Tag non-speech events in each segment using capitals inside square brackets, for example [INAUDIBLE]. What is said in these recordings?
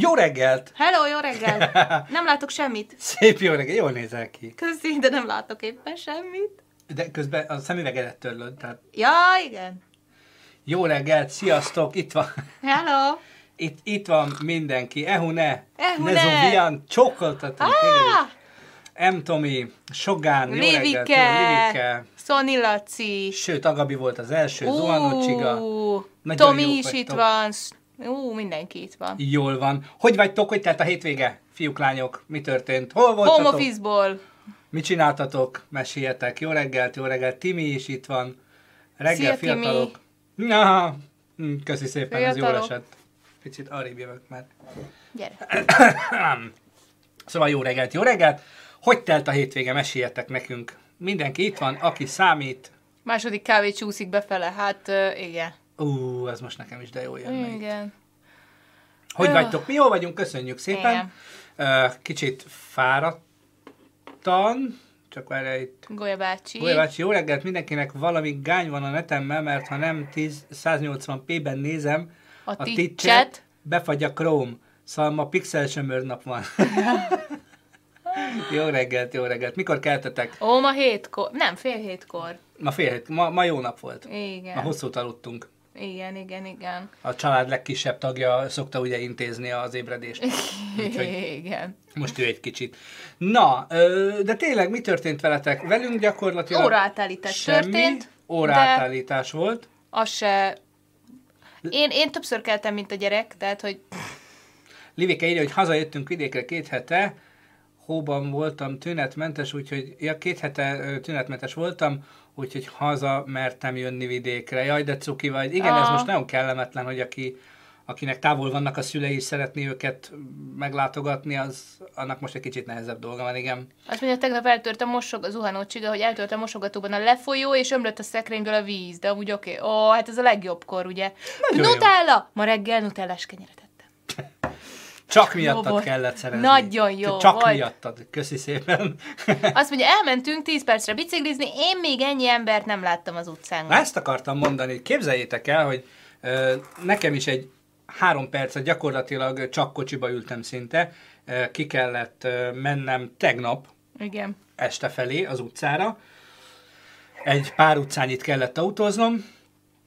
Jó reggelt! Hello, jó reggel! [LAUGHS] Nem látok semmit. Szép jó reggelt, jól nézel ki. Köszi, de nem látok éppen semmit. De közben a szemüvegedet törlöd, tehát Ja, igen. jó reggelt, sziasztok, itt van, Hello! [LAUGHS] itt, itt van mindenki, ehune, Ehune! nezuvian, csókoltatom, Ah! M. Tomi, Sogán, jó reggelt, Livike! Szoni Laci! sőt, Agabi volt az első, Zuhanó Csiga, Tomi is itt van. Ú, mindenki itt van. jól van. Hogy vagytok, hogy telt a hétvége? Fiúk, lányok, mi történt? Hol Home voltatok? office-ból. Mit csináltatok? Meséljetek. Jó reggelt, jó reggelt. Timi is itt van. Reggel, Szia, Timi. fiatalok. Na, hm, köszi szépen, ez jól Fiatalok. esett. Picit arrébb jövök már. Gyere. [COUGHS] Szóval jó reggelt, jó reggelt. Hogy telt a hétvége? Meséljetek nekünk. Mindenki itt van, aki számít. Második kávé csúszik befele. Hát, uh, igen. Ú, ez most nekem is de jó jön. Igen. Hogy Öh. vagytok? Mi jól vagyunk, köszönjük szépen. Ö, Kicsit fáradtan, csak várj itt. Golya bácsi. Golya bácsi, jó reggelt mindenkinek, valami gány van a netemmel, mert ha nem 10, 180p-ben nézem, A a ticset befagy a Chrome. Szóval ma pixel nap van. [LAUGHS] jó reggelt, jó reggelt. Mikor keltetek? Ó, ma hétkor. Nem, fél hétkor. Ma fél hét, ma, ma jó nap volt. Igen. Ma hosszút aludtunk. Igen, igen, igen. A család legkisebb tagja szokta ugye intézni az ébredést. [LAUGHS] Úgyhogy Igen. most ő egy kicsit. Na, de tényleg mi történt veletek? Velünk gyakorlatilag Óraátállítás semmi történt, óraátállítás volt. az se... Én, én többször keltem, mint a gyerek, tehát, hogy Livike írja, hogy hazajöttünk vidékre két hete, hóban voltam tünetmentes, úgyhogy ja, két hete tünetmentes voltam, úgyhogy haza mertem jönni vidékre. Jaj, de cuki vagy. Igen, ez Ah. most nagyon kellemetlen, hogy aki, akinek távol vannak a szülei, és szeretné őket meglátogatni, az annak most egy kicsit nehezebb dolga van, igen. azt mondja, tegnap eltört a mosog, az zuhanó csiga, hogy eltört a mosogatóban a lefolyó, és ömlött a szekrényből a víz, de úgy oké. Okay. Ó, hát ez a legjobbkor, ugye? Nagyon jó. Nutella! Ma reggel nutellás kenyeret ettem. Csak miattad volt. kellett szerezni. Nagyon jó Csak volt. miattad. Köszi szépen. [LAUGHS] Azt mondja, elmentünk 10 percre biciklizni, én még ennyi embert nem láttam az utcán. Na ezt akartam mondani. Képzeljétek el, hogy ö, nekem is egy három percet gyakorlatilag csak kocsiba ültem szinte. Ö, ki kellett ö, mennem tegnap Igen. este felé az utcára. Egy pár utcányit kellett autóznom.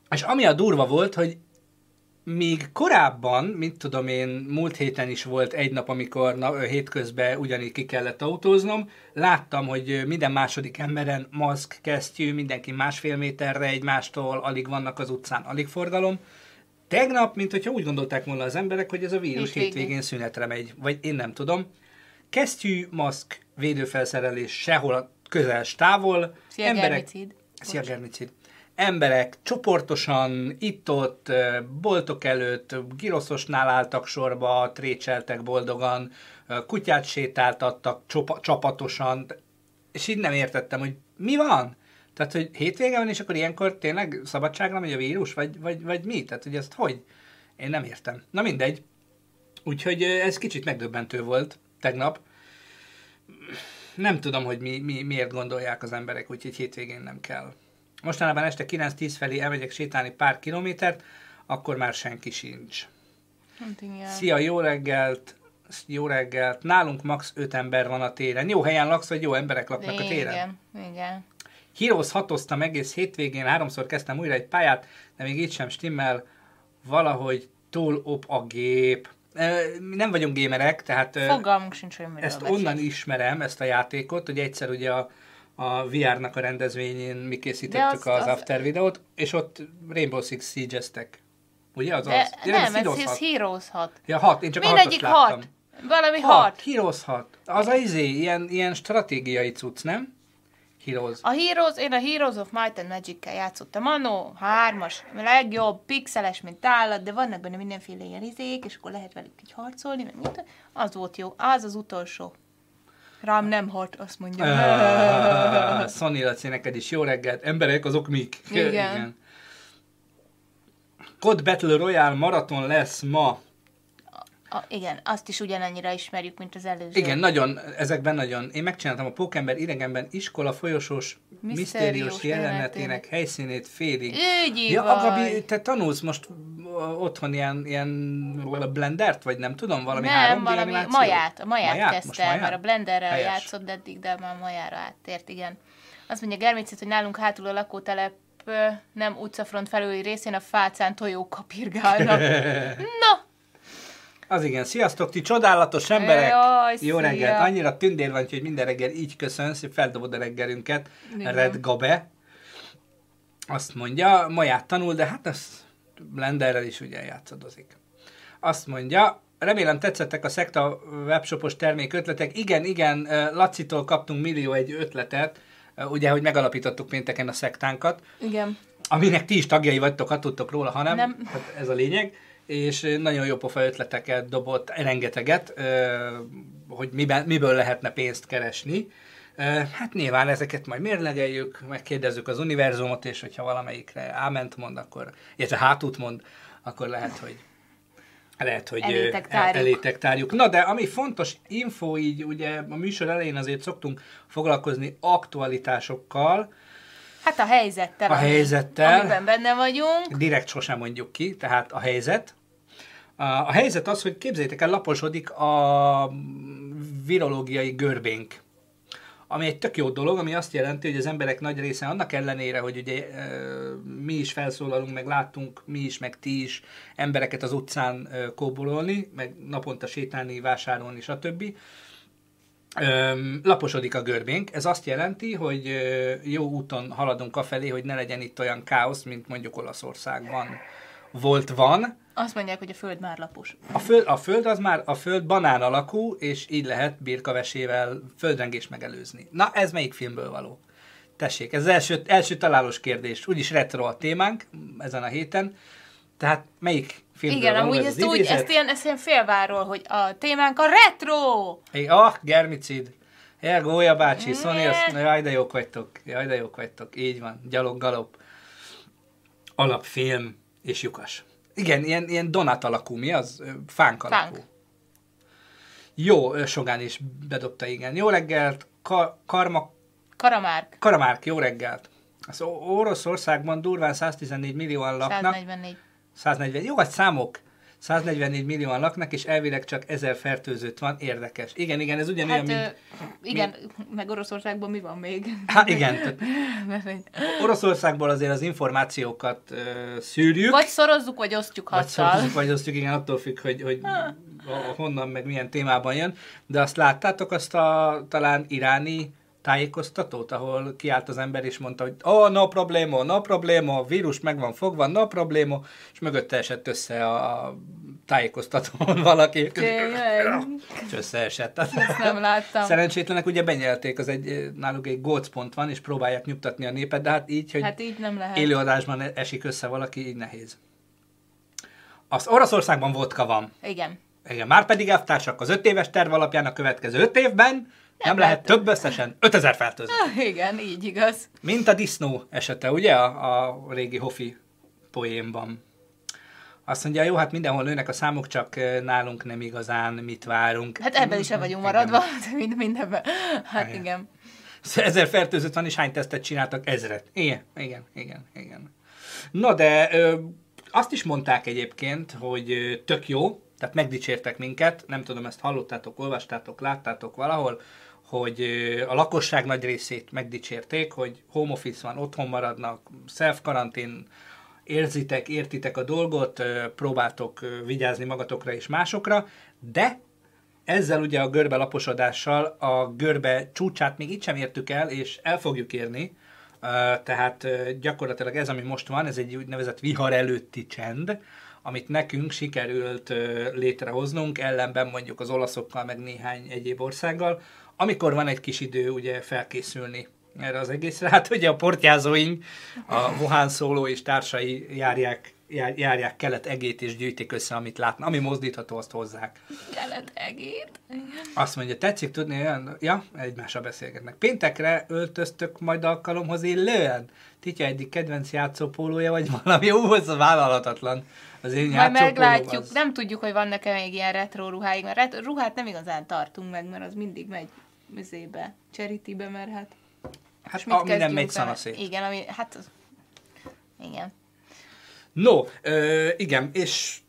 És ami a durva volt, hogy míg korábban, mint tudom én, múlt héten is volt egy nap, amikor na, hétközben ugyanígy ki kellett autóznom, láttam, hogy minden második emberen maszk, kesztyű, mindenki másfél méterre egymástól, alig vannak az utcán, alig forgalom. Tegnap, mint hogyha úgy gondolták volna az emberek, hogy ez a vírus Hétvégén. hétvégén szünetre megy, vagy én nem tudom. Kesztyű, maszk, védőfelszerelés sehol a közel távol. Szia, germicid. Szia, germicid. Emberek csoportosan itt-ott, boltok előtt, giroszosnál álltak sorba, trécseltek boldogan, kutyát sétáltattak csopa- csapatosan, és így nem értettem, hogy mi van? Tehát, hogy hétvége van, és akkor ilyenkor tényleg szabadságra megy a vírus, vagy, vagy, vagy mi? Tehát, hogy ezt hogy? Én nem értem. Na mindegy. Úgyhogy ez kicsit megdöbbentő volt tegnap. Nem tudom, hogy mi, mi, miért gondolják az emberek, úgyhogy hétvégén nem kell. Mostanában este 9-10 felé elmegyek sétálni pár kilométert, akkor már senki sincs. Hát igen. Szia, jó reggelt! Jó reggelt! Nálunk max 5 ember van a téren. Jó helyen laksz, vagy jó emberek laknak a téren? Igen, igen. Heroes hatoztam egész hétvégén, háromszor kezdtem újra egy pályát, de még így sem stimmel, valahogy túl op a gép. Mi nem vagyunk gémerek, tehát Fogalmunk sincs, hogy ezt onnan ismerem, ezt a játékot, hogy egyszer ugye a, a VR-nak a rendezvényén mi készítettük De az- az, az, az- after videót, és ott Rainbow Six Siege-eztek. Ugye az De az? Nem, Heroes ez, ez. Heroes 6. Ja, hat, én csak a Mindegyik láttam. hat. Valami Hat, hat. Heroes 6. Az a izé, ilyen, ilyen stratégiai cucc, nem? Heroes. A Heroes, én a Heroes of Might and Magic-kel játszottam. Annó, hármas, a legjobb, pixeles, mint állat, de vannak benne mindenféle ilyen izék, és akkor lehet velük így harcolni, meg mit. Az volt jó. Az az utolsó. Rám nem hat, azt mondja. Ah, [LAUGHS] Sonny Laci, neked is jó reggelt. Emberek, azok mik? Igen. COD Battle Royale maraton lesz ma. A, igen, azt is ugyanannyira ismerjük, mint az előző. Igen, nagyon, ezekben nagyon. Én megcsináltam a Pókember idegenben iskola folyosós misztériós Misztériós jelenetének jelenetének. helyszínét félig. Ügyi Ja. Agabi, te tanulsz most otthon ilyen, ilyen blendert, vagy nem tudom, valami nem, 3D valami animációt? maját, a maját, Maját? kezdte maját? mert a blenderrel Helyes. játszott eddig, de már majára áttért, igen. Azt mondja Germicit, hogy nálunk hátul a lakótelep nem utcafront felüli részén a fácán tojók kapirgálnak. [LAUGHS] Na, Az igen, sziasztok, ti csodálatos emberek! Jaj, Jó szia. reggelt! Annyira tündér van, hogy minden reggel így köszönsz, hogy feldobod a reggelünket. Igen. Red Gabe. Azt mondja, maját tanul, de hát az Blenderrel is ugye játszadozik. Azt mondja, remélem tetszettek a Szekta webshopos termék ötletek. Igen, igen, Lacitól kaptunk millió egy ötletet, ugye, hogy megalapítottuk pénteken a szektánkat, igen. aminek ti is tagjai vagytok, ha tudtok róla, ha nem, Nem. Hát ez a lényeg, és nagyon jó pofa ötleteket dobott, rengeteget, hogy miben, miből lehetne pénzt keresni. Hát nyilván ezeket majd mérlegeljük, megkérdezzük az univerzumot, és hogyha valamelyikre áment mond, akkor, illetve hátút mond, akkor lehet, hogy lehet, hogy Elétek el- tárjuk. elétek tárjuk. Na de ami fontos info, így ugye a műsor elején azért szoktunk foglalkozni aktualitásokkal, Hát a helyzettel. A helyzettel. Amiben benne vagyunk. direkt sosem mondjuk ki, tehát a helyzet. A, helyzet az, hogy képzeljétek el, laposodik a virológiai görbénk. Ami egy tök jó dolog, ami azt jelenti, hogy az emberek nagy része annak ellenére, hogy ugye mi is felszólalunk, meg láttunk, mi is, meg ti is embereket az utcán kóborolni, meg naponta sétálni, vásárolni, stb. Laposodik a görbénk. Ez azt jelenti, hogy jó úton haladunk afelé, hogy ne legyen itt olyan káosz, mint mondjuk Olaszországban volt, van. Azt mondják, hogy a föld már lapos. A föld, a föld az már, a föld banán alakú, és így lehet birkavesével földrengés megelőzni. Na, ez melyik filmből való? Tessék, ez az első, első találós kérdés. Úgyis retro a témánk ezen a héten. Tehát melyik filmből Igen, amúgy ez ezt úgy, ezt ilyen, ezt ilyen félváról, hogy a témánk a retro! Hey, ah, germicid. Jel, Gólya bácsi, Szoni, azt, Ne. jaj, de jók vagytok, jaj, de jók vagytok, így van, gyalog, galop. Alapfilm és lyukas. Igen, ilyen, ilyen donát alakú, mi az? Fánk alakú. Fánk. Jó, Sogán is bedobta, igen. Jó reggelt, Ka- Karma, Karamárk. Karamárk, jó reggelt. Az Oroszországban durván 114 millióan laknak. 144. 140, jó, hát számok. 144 millióan laknak, és elvileg csak 1000 fertőzött van. Érdekes. Igen, igen, ez ugyanolyan, Hát, mint... igen, meg Oroszországban mi van még? Hát igen, [LAUGHS] Oroszországból azért az információkat ö, szűrjük, Vagy szorozzuk, vagy osztjuk vagy hattal. szorozzuk, vagy osztjuk, igen, attól függ, hogy, hogy honnan, meg milyen témában jön. De azt láttátok azt a talán iráni tájékoztatót, ahol kiállt az ember és mondta, hogy oh, no problémo, no problémo, a vírus meg van fogva, no problémo, és mögötte esett össze a tájékoztatón [LAUGHS] valaki. És összeesett. Ezt nem láttam. Szerencsétlenek ugye benyelték, az egy, náluk egy gócpont van, és próbálják nyugtatni a népet, de hát így, hogy Hát így nem lehet. élőadásban esik össze valaki, így nehéz. Az Oroszországban vodka van. Igen. Igen, már pedig elvtársak az öt éves terv alapján a következő öt évben nem, lehet több összesen 5000 fertőzött. Ah, Igen, így igaz. Mint a disznó esete, ugye, a, a régi Hofi poémban. Azt mondja, jó, hát mindenhol nőnek a számok, csak nálunk nem igazán mit várunk. Hát ebben is el vagyunk maradva, mind, mindenben. Hát Igen. igen. Ezer fertőzött van, és hány tesztet csináltak? Ezret. Igen, igen, igen, igen. Na de ö, azt is mondták egyébként, hogy ö, tök jó, tehát megdicsértek minket, nem tudom, ezt hallottátok, olvastátok, láttátok valahol, hogy a lakosság nagy részét megdicsérték, hogy home office van, otthon maradnak, self-karantén, érzitek, értitek a dolgot, próbáltok vigyázni magatokra és másokra, de ezzel ugye a görbe laposodással a görbe csúcsát még itt sem értük el, és el fogjuk érni. Tehát gyakorlatilag ez, ami most van, ez egy úgynevezett vihar előtti csend, amit nekünk sikerült létrehoznunk, ellenben mondjuk az olaszokkal, meg néhány egyéb országgal, amikor van egy kis idő ugye felkészülni erre az egészre. Hát ugye a portyázóink, a Wuhan szóló és társai járják jár- járják kelet egét és gyűjtik össze, amit látnak. Ami mozdítható, azt hozzák. Kelet egét. Azt mondja, tetszik tudni olyan... Ja, egymásra beszélgetnek. Péntekre öltöztök majd alkalomhoz illően? Titya egyik kedvenc játszópólója, vagy valami? Ú, ez vállalhatatlan. Az én Majd meglátjuk. az- Nem tudjuk, hogy vannak-e még ilyen retro ruháig, mert retro ruhát nem igazán tartunk meg, mert az mindig megy műzébe, charity-be, mert hát... Hát mit ami nem megy szanaszét. Igen, ami, hát. Igen. No, ö, igen, és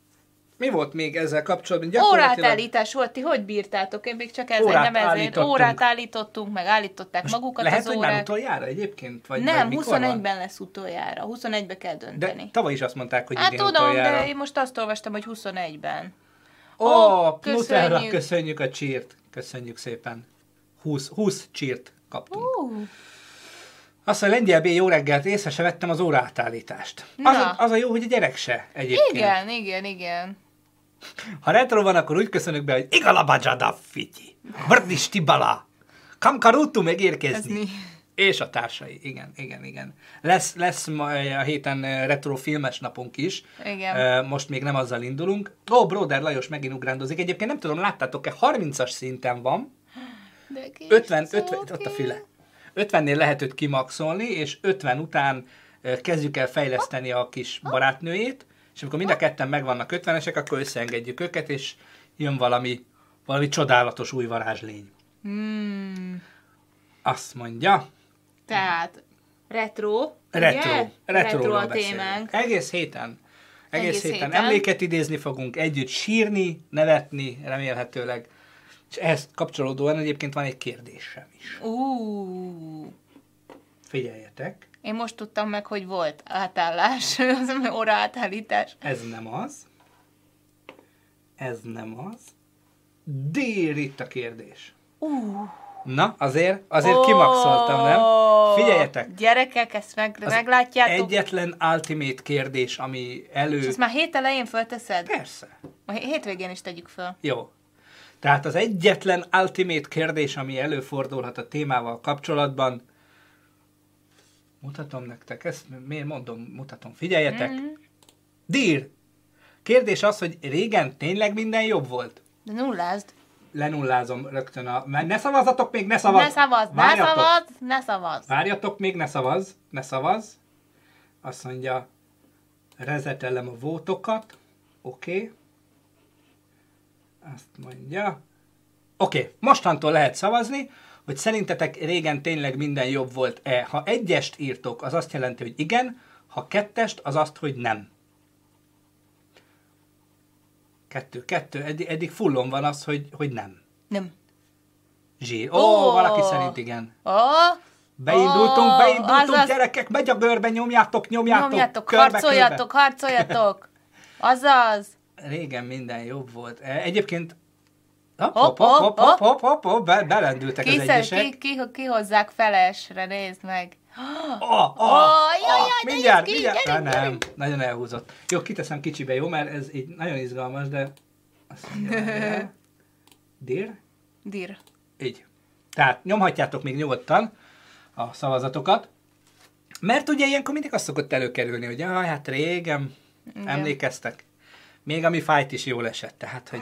mi volt még ezzel kapcsolatban? Gyakorlatilag- Órátállítás volt, ti hogy bírtátok? Én még csak ezért Órát nem ezért. Órát állítottunk, meg állították magukat Lehet, az hogy már utoljára egyébként? Vagy, nem, vagy mikor van? 21-ben lesz utoljára. 21-ben kell De dönteni. tavaly is azt mondták, hogy hát idén tudom, utoljára. de én most azt olvastam, hogy 21-ben. Ó, oh, Pluterra, köszönjük. köszönjük a csírt. Köszönjük szépen. 20, 20 csírt kaptunk. Uh. Azt a lengyel B, jó reggelt, észre se vettem az órátállítást. Az, a, az a jó, hogy a gyerek se egyébként. igen, igen, igen. Ha retro van, akkor úgy köszönök be, hogy Igalabajada fiti, Brdis Tibala, Kamkarutu Ez megérkezni. És a társai, igen, igen, igen. Lesz, lesz ma a héten eh, retro filmes napunk is. Igen. Eh, Most még nem azzal indulunk. Ó, Broder Lajos megint ugrándozik. Egyébként nem tudom, láttátok-e, 30-as szinten van. De kis 50, 50, cuki. ott a füle. 50-nél lehet őt kimaxolni, és 50 után kezdjük el fejleszteni a kis barátnőjét, és amikor mind a ketten megvannak 50-esek, akkor összeengedjük őket, és jön valami, valami csodálatos új varázslény. Hmm. Azt mondja, Tehát retro, retro, ugye? retro, a témánk. Egész héten. Egész, Egész héten. héten. emléket idézni fogunk, együtt sírni, nevetni, remélhetőleg. És ehhez kapcsolódóan egyébként van egy kérdésem is. Uh, Figyeljetek, én most tudtam meg, hogy volt átállás, [LAUGHS] az óra átállítás. ez nem az. Ez nem az. Dér itt a kérdés. Uh. Na, azért, azért kimaxoltam, nem? Figyeljetek, Gyerekek, ezt meg, Az meglátjátok. egyetlen ultimate kérdés, ami elő... És ezt már hét elején fölteszed? Persze. A hé- hétvégén is tegyük föl. Jó. Tehát az egyetlen ultimate kérdés, ami előfordulhat a témával kapcsolatban, mutatom nektek, ezt miért mondom, mutatom, figyeljetek. Mm. Dír! Kérdés az, hogy régen tényleg minden jobb volt? De nullázd. Lenullázom rögtön a... Ne szavazatok még, ne szavaz! Ne szavazz, ne Várjatok. szavazz, ne szavazz. Várjatok még, ne szavaz, ne szavaz. Azt mondja, rezetelem a vótokat. Oké. Okay. Azt mondja. Oké, okay. mostantól lehet szavazni, hogy szerintetek régen tényleg minden jobb volt-e. Ha egyest írtok, az azt jelenti, hogy igen, ha kettest, az azt, hogy nem. Kettő, kettő, eddig, eddig fullon van az, hogy, hogy nem. Nem. Zsír. Ó, Ó! oh, valaki szerint igen. Ó, Beindultunk, beindultunk, azaz. gyerekek, megy a görbe, nyomjátok, nyomjátok, nyomjátok, körbe, harcoljatok, harcoljatok. [LAUGHS] Azaz. Régen minden jobb volt. E, Egyébként hopp, Hopp, hopp, hopp, hopp, hopp, hopp, be, belendültek az Ki, egyesek. ki, ki, ki hozzák felesre, nézd meg. Oh, [GASPS] oh, Ó, jaj, jaj, de mindjárt, ki, mindjárt. gyerünk, nem, gyerünk. nagyon elhúzott. Jó, kiteszem kicsibe, jó, mert ez így nagyon izgalmas, de azt mondja, várjál. Dír? Dir. Így. Tehát nyomhatjátok még nyugodtan a szavazatokat, mert ugye ilyenkor mindig azt szokott előkerülni, hogy jaj, hát régen Igen. emlékeztek. Még a mi fájt is jól esett, tehát, hogy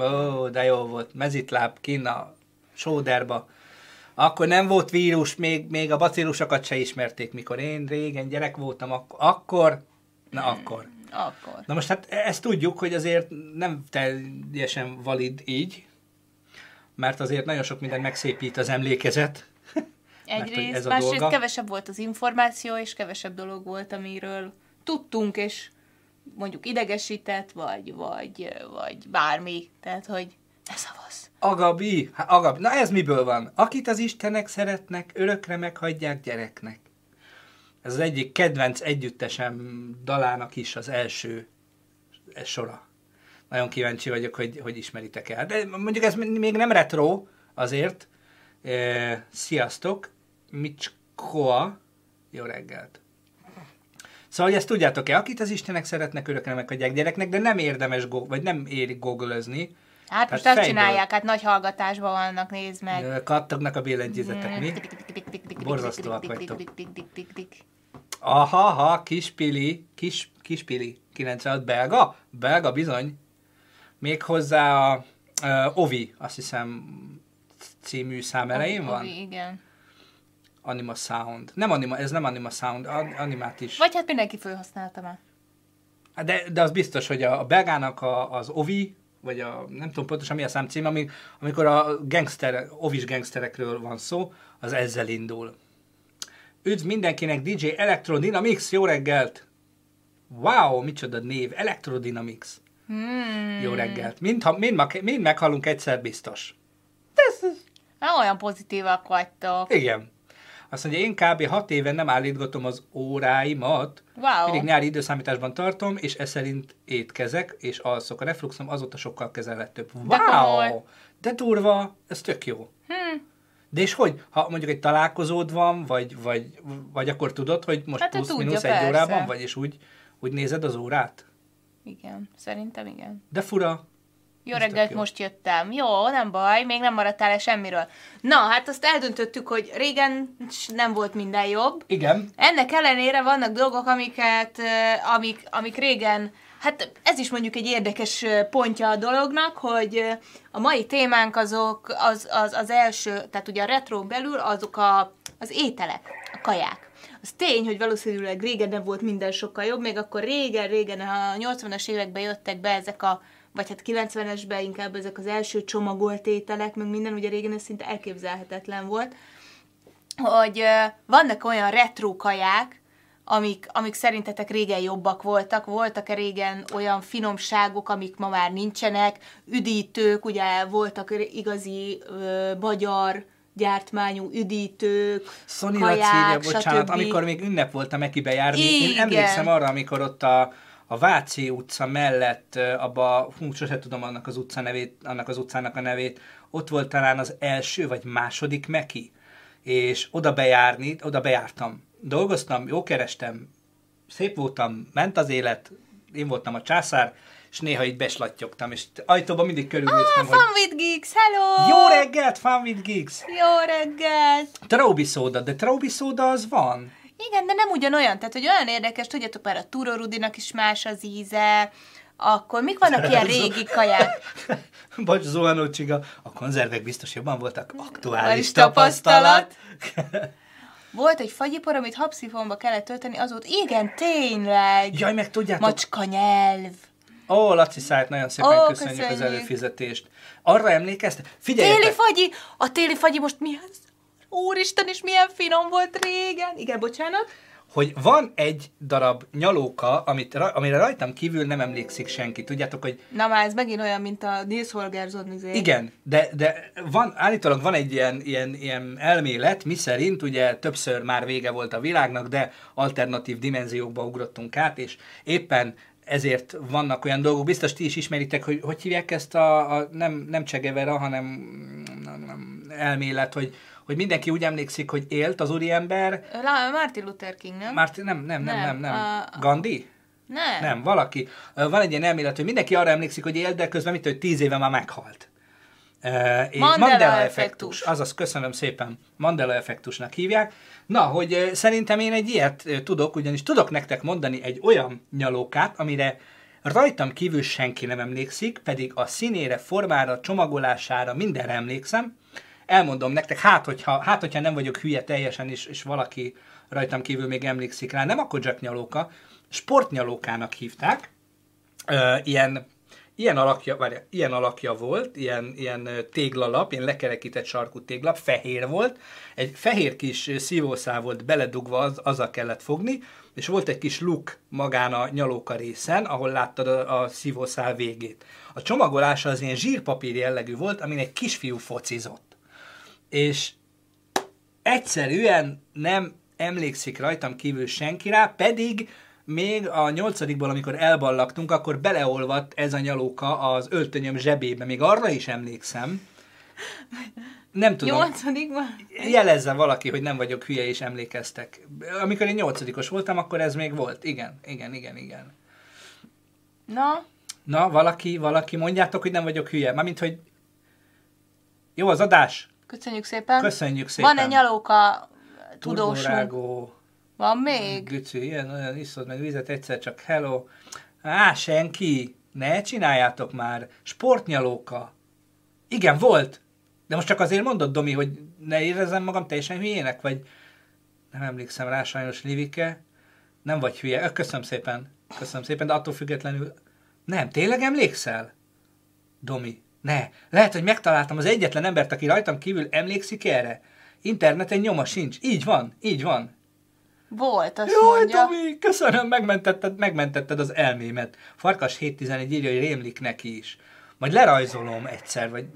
ó, de jó volt, mezitláb, kinn a sóderba. Akkor nem volt vírus, még, még a bacillusokat se ismerték, mikor én régen gyerek voltam, ak- akkor, na akkor. Akkor. Na most hát ezt tudjuk, hogy azért nem teljesen valid így, mert azért nagyon sok mindent megszépít az emlékezet. [LAUGHS] Egyrészt, másrészt kevesebb volt az információ, és kevesebb dolog volt, amiről tudtunk, és mondjuk idegesített, vagy, vagy, vagy bármi. Tehát, hogy ne szavazz. Agabi, hát Agabi, na ez miből van? Akit az Istenek szeretnek, örökre meghagyják gyereknek. Ez az egyik kedvenc együttesem dalának is az első sora. Nagyon kíváncsi vagyok, hogy, hogy ismeritek el. De mondjuk ez még nem retro azért. E, sziasztok! Micskoa. Jó reggelt! Szóval, hogy ezt tudjátok-e, akit az Istenek szeretnek, örökre meghagyják gyereknek, de nem érdemes, go- vagy nem éri googlezni. Hát most azt csinálják, hát nagy hallgatásban vannak, nézd meg. Kattognak a billentyűzetek, mi? Borzasztóak vagytok. Aha, ha, kis Pili, kis, Kispili, 96, belga? Belga bizony. Még hozzá a uh, Ovi, azt hiszem című szám elején van. Ovi, igen. Anima Sound. Nem Anima, ez nem Anima Sound, an- animát is. Vagy hát mindenki felhasználta már. Hát De, de az biztos, hogy a, a belgának a, az Ovi, vagy a, nem tudom pontosan mi a számcím, ami, amikor a gangster, ovis gangsterekről van szó, az ezzel indul. Üdv mindenkinek, DJ Electrodynamics, jó reggelt! Wow, micsoda név, Electrodynamics. Hmm. Jó reggelt. Mind, ha, mind, mind meghallunk egyszer biztos. Na, olyan pozitívak vagytok. Igen. Azt mondja, én kb. 6 éve nem állítgatom az óráimat, Wow. mindig nyári időszámításban tartom, és ez szerint étkezek, és alszok. A refluxom azóta sokkal kezelhetőbb. De komoly. Wow! De durva, ez tök jó. Hm. De és hogy, ha mondjuk egy találkozód van, vagy, vagy, vagy akkor tudod, hogy most Hát plusz-minusz egy persze. órában vagy, és úgy, úgy nézed az órát? Igen, szerintem igen. De fura. Jó Ez reggelt, most jöttem. Jó, nem baj, még nem maradtál el semmiről. Na, hát azt eldöntöttük, hogy régen nem volt minden jobb. Igen. Ennek ellenére vannak dolgok, amiket, amik, amik régen, hát ez is mondjuk egy érdekes pontja a dolognak, hogy a mai témánk azok, az, az, az első, tehát ugye a retro belül azok a, az ételek, a kaják. Az tény, hogy valószínűleg régen nem volt minden sokkal jobb, még akkor régen, régen a 80-as években jöttek be ezek a vagy hát 90-esben inkább ezek az első csomagolt ételek, meg minden, ugye régen ez szinte elképzelhetetlen volt hogy vannak olyan retro kaják, amik, amik szerintetek régen jobbak voltak, voltak-e régen olyan finomságok, amik ma már nincsenek, üdítők, ugye voltak igazi ö, magyar gyártmányú üdítők, Sonny kaják, Laci írja, bocsánat, stb. amikor még ünnep volt a Mekibe járni. Én Igen. emlékszem arra, amikor ott a, a Váci utca mellett, abba, hú, sose tudom annak az utca nevét, annak az utcának a nevét, ott volt talán az első vagy második Meki, és oda bejárni, oda bejártam. Dolgoztam, jó kerestem, szép voltam, ment az élet, én voltam a császár, és néha így beslattyogtam, és ajtóban mindig körülnéztem, Ah, hogy Fun with Geeks, hello! jó reggelt, Fun with Geeks! Jó reggelt! Traubi szóda, de Traubi szóda az van. Igen, de nem ugyanolyan. Tehát, hogy olyan érdekes, tudjátok már a Turorudinak is más az íze, akkor mik vannak ilyen [LAUGHS] régi kaják? [LAUGHS] Bocs, Zuhanó Csiga, a konzervek biztos jobban voltak. Aktuális tapasztalat. Volt egy fagyipor, amit habszifonba kellett tölteni, az volt, igen, tényleg, Jaj, meg tudjátok, macska nyelv. ó, Laci Szájt, nagyon szépen Ó, köszönjük, az köszönjük. előfizetést. Arra emlékeztek? Téli Figyeljetek, fagyi, a téli fagyi most milyen szar. Úristen, is milyen finom volt régen. Igen, bocsánat. hogy van egy darab nyalóka, amit, amire rajtam kívül nem emlékszik senki. Tudjátok, hogy Na már ez megint olyan, mint a Nils Holgersson izé. Igen, de, de van, állítólag van egy ilyen, ilyen, ilyen elmélet, mi szerint ugye többször már vége volt a világnak, de alternatív dimenziókba ugrottunk át, és éppen ezért vannak olyan dolgok, biztos ti is ismeritek, hogy hogy hívják ezt a, a nem, nem Csegevera, hanem nem, nem, elmélet, hogy, hogy mindenki úgy emlékszik, hogy élt az úriember, La- Martin Luther King, nem? már nem, nem, nem, nem, nem, Nem, a- Gandhi? nem. Nem, valaki. Van egy ilyen elmélet, hogy mindenki arra emlékszik, hogy élt, de közben mit, hogy tíz éve már meghalt. Uh, Mandela Mandela effektus. effektus. Azaz, köszönöm szépen. Mandela effektusnak hívják. Na, hogy szerintem én egy ilyet tudok, ugyanis tudok nektek mondani egy olyan nyalókát, amire rajtam kívül senki nem emlékszik, pedig a színére, formára, csomagolására mindenre emlékszem. Elmondom nektek, hát hogyha, hát, hogyha nem vagyok hülye teljesen, és, és valaki rajtam kívül még emlékszik rá, nem akkor csak nyalóka, sportnyalókának hívták, Ö, ilyen, ilyen, alakja, várj, ilyen alakja volt, ilyen, ilyen téglalap, ilyen lekerekített sarkú téglap, fehér volt, egy fehér kis ö, szívószál volt beledugva, az, azzal kellett fogni, és volt egy kis luk magán a nyalóka részen, ahol láttad a, a szívószál végét. A csomagolása az ilyen zsírpapír jellegű volt, amin egy kisfiú focizott. És egyszerűen nem emlékszik rajtam kívül senki rá, pedig még a nyolcadikból, amikor elballagtunk, akkor beleolvadt ez a nyalóka az öltönyöm zsebébe. Még arra is emlékszem. Nem tudom. Nyolcadikban? Jelezze valaki, hogy nem vagyok hülye és emlékeztek. Amikor én nyolcadikos voltam, akkor ez még volt. Igen, igen, igen, igen. Na, Na, valaki, valaki, mondjátok, hogy nem vagyok hülye. Mármint, hogy jó az adás. Köszönjük szépen. Köszönjük szépen. Van egy nyalóka tudósunk. Van még? Gücü, ilyen, olyan, iszod meg vizet, egyszer csak hello. Á, senki, ne csináljátok már. Sportnyalóka. Igen, volt. De most csak azért mondod, Domi, hogy ne érezzem magam teljesen hülyének, vagy nem emlékszem rá, sajnos Livike. Nem vagy hülye. Ö, Köszönöm szépen. Köszönöm szépen, de attól függetlenül... Nem, tényleg emlékszel? Domi, ne. Lehet, hogy megtaláltam az egyetlen embert, aki rajtam kívül emlékszik erre. Interneten nyoma sincs. Így van, így van. Volt, azt Jaj, mondja. Tomi, köszönöm, megmentetted, megmentetted az elmémet. Farkas 711 írja, hogy rémlik neki is. Majd lerajzolom egyszer, vagy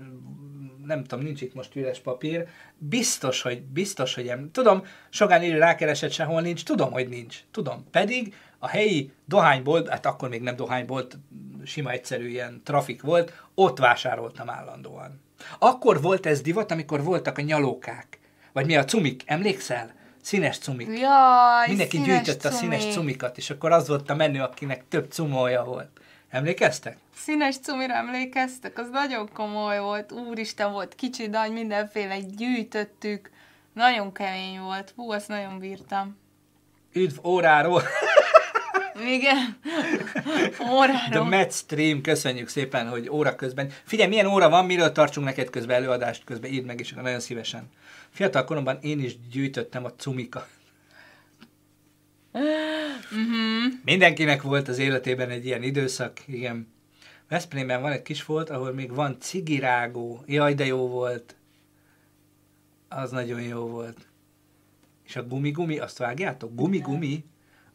nem tudom, nincs itt most üres papír. Biztos, hogy, biztos, hogy em... Tudom, Sogán írja, rákeresett sehol nincs, tudom, hogy nincs. Tudom. Pedig a helyi dohánybolt, hát akkor még nem dohánybolt, sima egyszerű ilyen trafik volt, ott vásároltam állandóan. Akkor volt ez divat, amikor voltak a nyalókák. Vagy mi a cumik, emlékszel? Színes cumik. Jaj, Mindenki színes gyűjtötte a színes cumi. cumikat, és akkor az volt a menő, akinek több cumója volt. Emlékeztek? Színes cumira emlékeztek? Az nagyon komoly volt. Úristen volt, kicsi nagy, mindenféle gyűjtöttük. Nagyon kemény volt. Hú, azt nagyon bírtam. Üdv óráról! [LAUGHS] Igen. The Óráról. Met Stream, köszönjük szépen, hogy óra közben. Figyelj, milyen óra van, miről tartsunk neked közben előadást közben, írd meg, és nagyon szívesen. Fiatal koromban én is gyűjtöttem a cumikat. Mhm. Mindenkinek volt az életében egy ilyen időszak, igen. Veszprémben van egy kis volt, ahol még van cigirágó. Jaj, de jó volt. Az nagyon jó volt. És a gumi-gumi, azt vágjátok? Gumi-gumi?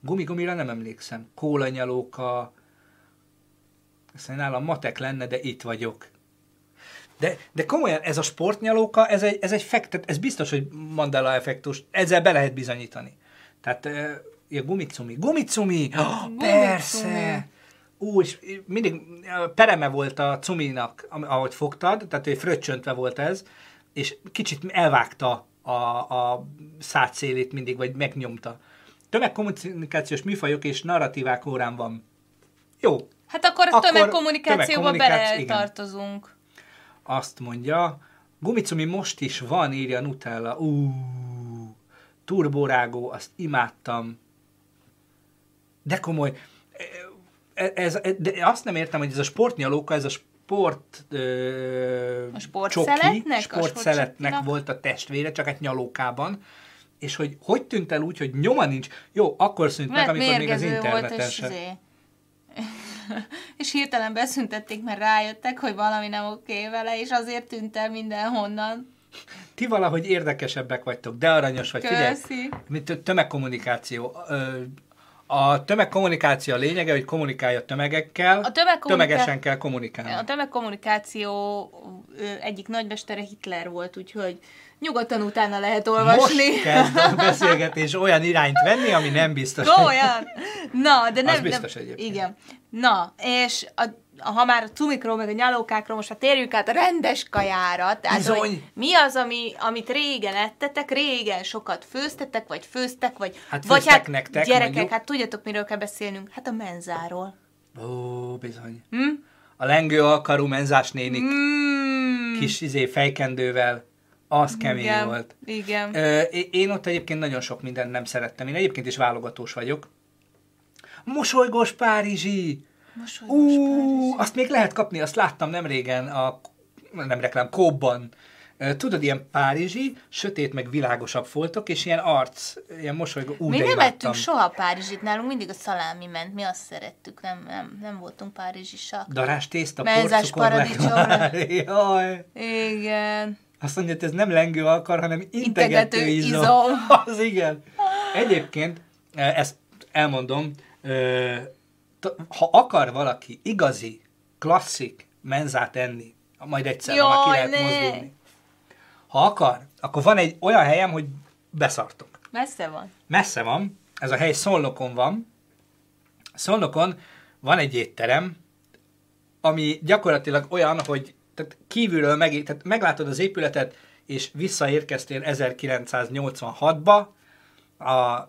Gumi-gumira nem emlékszem. Kólanyalóka. Aztán nálam matek lenne, de itt vagyok. De, de komolyan, ez a sportnyalóka, ez egy, ez egy fektet, ez biztos, hogy Mandela effektus, ezzel be lehet bizonyítani. Tehát, uh, ja, gumicumi, gumicumi, oh, persze! Ú, és mindig pereme volt a cuminak, ahogy fogtad, tehát hogy fröccsöntve volt ez, és kicsit elvágta a, a szátszélét mindig, vagy megnyomta. Tömegkommunikációs műfajok és narratívák órán van. Jó, Hát akkor, akkor tömegkommunikációba tömegkommunikáció, bele igen. tartozunk. azt mondja, gumicumi most is van, írja Nutella. Ú, turborágó, azt imádtam. De komoly. E- Ez, ez, de azt nem értem, hogy ez a sportnyalóka, ez a sport ö, A sportszeletnek? A sportszeletnek sportcsokinak? volt a testvére, csak hát nyalókában. És hogy hogy tűnt el úgy, hogy nyoma nincs? Jó, akkor szűnt meg, amikor még az mérgező volt, interneten és, sem. izé... [LAUGHS] és hirtelen beszüntették, mert rájöttek, hogy valami nem oké vele, és azért tűnt el mindenhonnan. Ti valahogy érdekesebbek vagytok, de aranyos vagy. Figyelj, Köszi. mint a tömegkommunikáció. Ö, A tömegkommunikáció a lényege, hogy kommunikálj a tömegekkel, A tömegkommuniká- tömegesen kell kommunikálni. A tömegkommunikáció egyik nagymestere Hitler volt, úgyhogy nyugodtan utána lehet olvasni. Most kezd a [LAUGHS] beszélgetés olyan irányt venni, ami nem biztos. Komolyan? Na, de nem... Az biztos nem, egyébként. Igen. Na, és a, ha már a cumikról, meg a nyalókákról, most már térjünk át a rendes kajára. Tehát, Bizony. hogy mi az, ami, amit régen ettetek, régen sokat főztetek, vagy főztek, vagy, Hát vagy hát nektek, gyerekek, mondjuk. hát tudjátok, miről kell beszélnünk? Hát a menzáról. Ó, bizony. Hm? A lengő alkarú menzás nénik Mm, kis izé fejkendővel, az kemény igen, volt. Igen. Ö, én ott egyébként nagyon sok mindent nem szerettem. Én egyébként is válogatós vagyok. Mosolygós Párizsi! Ú, azt még lehet kapni, azt láttam nem régen a, nem reklám, kóban. Tudod, ilyen párizsi, sötét meg világosabb foltok, és ilyen arc, ilyen mosolygó. Ú, Mi nem ettünk soha Párizsit, nálunk mindig a szalámi ment, mi azt szerettük, nem, nem, nem voltunk párizsisak. Darás tészta, Menzás paradicsomra. Jaj. Igen. Azt mondja, hogy ez nem lengő alkar, hanem integető, Integető izom. izom. [LAUGHS] Az igen. Egyébként, eh, ezt elmondom, ha akar valaki igazi, klasszik menzát enni, majd egyszer, ha már ki Jaj, lehet ne. mozdulni. Ha akar, akkor van egy olyan helyem, hogy beszartok. Messze van. Messze van, ez a hely Szolnokon van. Szolnokon van egy étterem, ami gyakorlatilag olyan, hogy tehát kívülről meg, tehát meglátod az épületet, és visszaérkeztél 1986-ba, a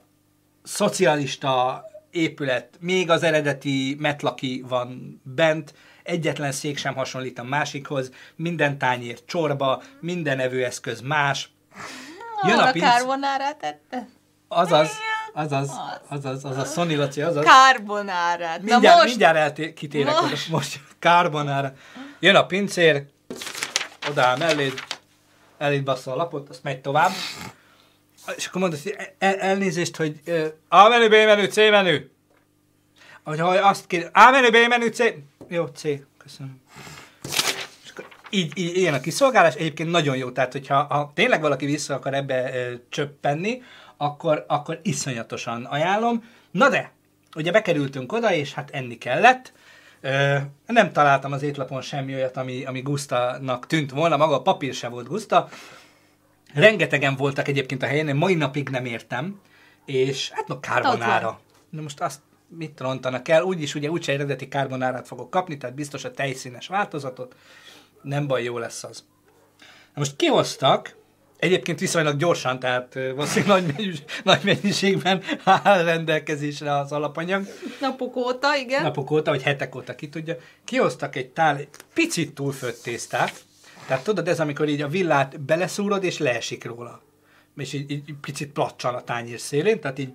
szocialista épület, még az eredeti metlaki van bent, egyetlen szék sem hasonlít a másikhoz, minden tányér csorba, minden evőeszköz más. Jön a Arra pinc, carbonárát tette? azaz, Azaz, azaz, azaz, Sony Laci, azaz. Carbonárát. Na Mindjárt, most, mindjárt elté- kitérek most. oda. Most carbonara. Jön a pincér, odaáll melléd, eléd bassza a lapot, azt megy tovább. És akkor mondod, hogy el, elnézést, hogy ö, A menü, B menü, C menü. Hogy ha azt kér, A menü, B menü, C. Jó, C. Köszönöm. Így, így, ilyen a kiszolgálás. Egyébként nagyon jó. Tehát, hogyha ha tényleg valaki vissza akar ebbe ö, csöppenni, akkor, akkor iszonyatosan ajánlom. Na de, ugye bekerültünk oda, és hát enni kellett. Ö, nem találtam az étlapon semmi olyat, ami, ami Gusztának tűnt volna, maga a papír se volt Guszta. Rengetegen voltak egyébként a helyen, én mai napig nem értem, és hát no, van. Na most azt mit rontanak el? Úgyis ugye úgyse eredeti carbonárát fogok kapni, tehát biztos a tejszínes változatot. Nem baj, jó lesz az. Na most kihoztak, egyébként viszonylag gyorsan, tehát valószínűleg nagy, mennyis, nagy mennyiségben áll rendelkezésre az alapanyag napok óta, igen. napok óta, vagy hetek óta, ki tudja, kihoztak egy tál, egy picit túlfőtt tésztát, tehát tudod, ez amikor így a villát beleszúrod, és leesik róla. És így, így picit placsan a tányér szélén, tehát így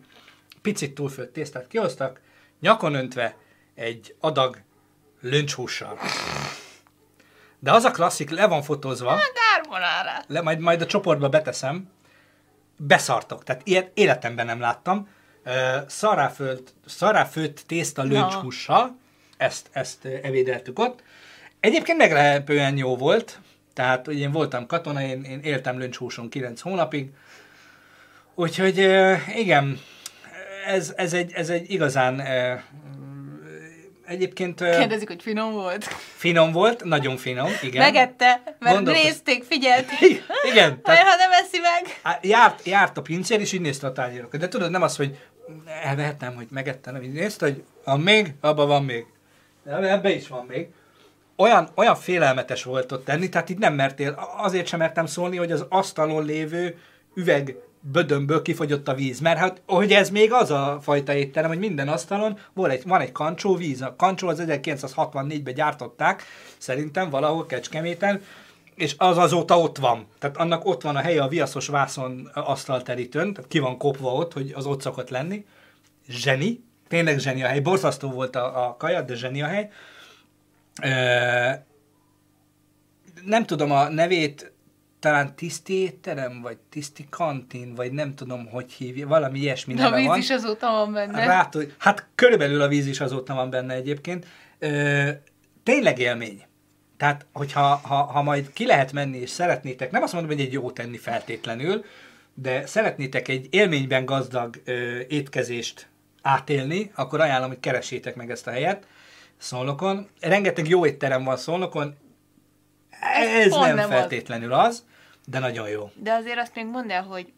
picit túlfőtt tésztát kihoztak, nyakon öntve egy adag löncshússal. De az a klasszik, le van fotózva, Carbonárát. le, majd, majd a csoportba beteszem, beszartok. Tehát ilyet életemben nem láttam. Ö, Szarráfőtt, szarráfőtt tészta löncshússal, ezt, ezt evédeltük ott. Egyébként meglepően jó volt, tehát én voltam katona, én, én éltem löncshúson 9 hónapig, úgyhogy igen, ez, ez, egy, ez egy igazán egyébként Kérdezik, hogy finom volt. finom volt, nagyon finom, igen. Megette, mert Gondolkoz- nézték, figyelték. Igen, [LAUGHS] tehát ha nem eszi meg. Járt, járt a pincér, és így nézte a tányérokat. De tudod, nem az, hogy elvehettem, hogy megettem, nem így nézte, hogy van még, abban van még. De ebbe is van még. Olyan, olyan félelmetes volt ott tenni, tehát így nem mertél, azért sem mertem szólni, hogy az asztalon lévő üveg bödömből kifogyott a víz. Mert hát, hogy ez még az a fajta étterem, hogy minden asztalon van egy, van egy kancsó víz. A kancsó az 1964-ben gyártották, szerintem valahol Kecskeméten, és az azóta ott van. Tehát annak ott van a helye a viaszos vászon asztalterítőn, tehát ki van kopva ott, hogy az ott szokott lenni. Zseni, tényleg zseni a hely. Borzasztó volt a, a kaja, de zseni a hely. Nem tudom a nevét, talán tiszti étterem, vagy tiszti kantin, vagy nem tudom, hogy hívja, valami ilyesmi De a neve víz van. is azóta van benne. Rától, hát körülbelül a víz is azóta van benne egyébként. Ö, tényleg élmény. Tehát, hogyha ha, ha majd ki lehet menni, és szeretnétek, nem azt mondom, hogy egy jó tenni feltétlenül, de szeretnétek egy élményben gazdag ö, étkezést átélni, akkor ajánlom, hogy keressétek meg ezt a helyet Szolnokon. Rengeteg jó étterem van Szolnokon, ez, pont nem, nem az. feltétlenül az, de nagyon jó. De azért azt még mondd el, hogy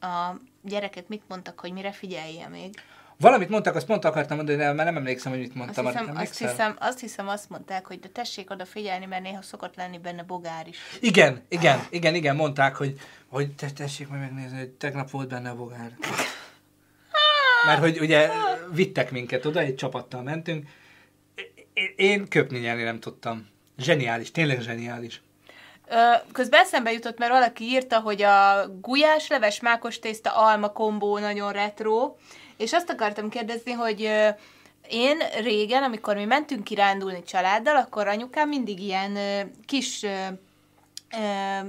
a gyerekek mit mondtak, hogy mire figyelje még. Valamit mondtak, azt pont akartam mondani, de már nem emlékszem, hogy mit Azt mondtam. hiszem, azt, hiszem, azt hiszem, azt mondták, hogy de tessék oda figyelni, mert néha szokott lenni benne bogár is. Igen, igen, igen, igen, mondták, hogy, hogy te, tessék meg megnézni, hogy tegnap volt benne a bogár. [LAUGHS] Mert hogy ugye vittek minket oda, egy csapattal mentünk. Én- köpni nyerni nem tudtam. Zseniális, tényleg zseniális. Közben eszembe jutott, mert valaki írta, hogy a gulyásleves mákos tészta alma kombó nagyon retro, és azt akartam kérdezni, hogy én régen, amikor mi mentünk kirándulni családdal, akkor anyukám mindig ilyen kis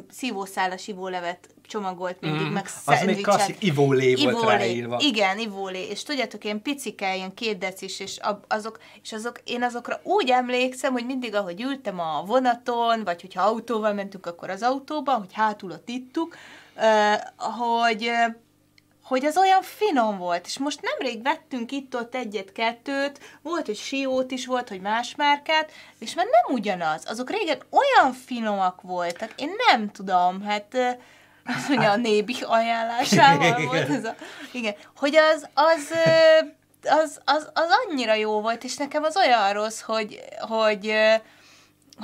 szívószálas ivólevet csomagolt mindig, Mm, meg az még klasszik ivólé volt Ivólé. ráírva. Igen, ivólé. És tudjátok, ilyen picike, ilyen két decis, és azok, és azok, én azokra úgy emlékszem, hogy mindig, ahogy ültem a vonaton, vagy hogyha autóval mentünk, akkor az autóban, hogy hátul ott ittuk, hogy hogy az olyan finom volt, és most nemrég vettünk itt-ott egyet-kettőt, volt, hogy siót is volt, hogy más márkát, és már nem ugyanaz. Azok régen olyan finomak voltak, én nem tudom, hát azt mondja, a nébi ajánlásával volt ez a... Igen, hogy az, az, az, az, az annyira jó volt, és nekem az olyan rossz, hogy, hogy,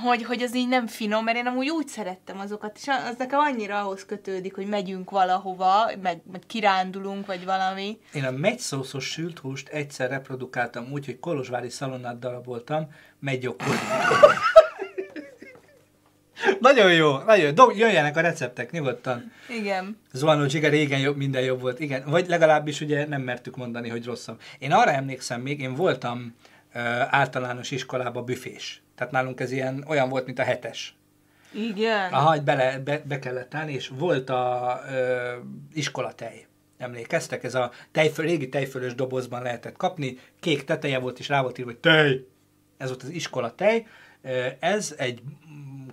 hogy, hogy az így nem finom, mert én amúgy úgy szerettem azokat, és az nekem annyira ahhoz kötődik, hogy megyünk valahova, meg, meg kirándulunk, vagy valami. Én a megyszószos sült húst egyszer reprodukáltam úgy, hogy Kolozsvári szalonnát daraboltam, meggyokkodni. Nagyon jó, nagyon jó. Dob, jöjjenek a receptek, nyugodtan. Igen. Zuano Giga régen jobb, minden jobb volt, igen. Vagy legalábbis ugye nem mertük mondani, hogy rosszabb. Én arra emlékszem még, én voltam ö, általános iskolában büfés. Tehát nálunk ez ilyen, olyan volt, mint a hetes. Igen. Aha, hogy bele, be, be kellett állni, és volt a ö, iskolatej. Emlékeztek? Ez a tejföl, régi tejfölös dobozban lehetett kapni, kék teteje volt, és rá volt írva, hogy tej. Ez volt az iskolatej. Ez egy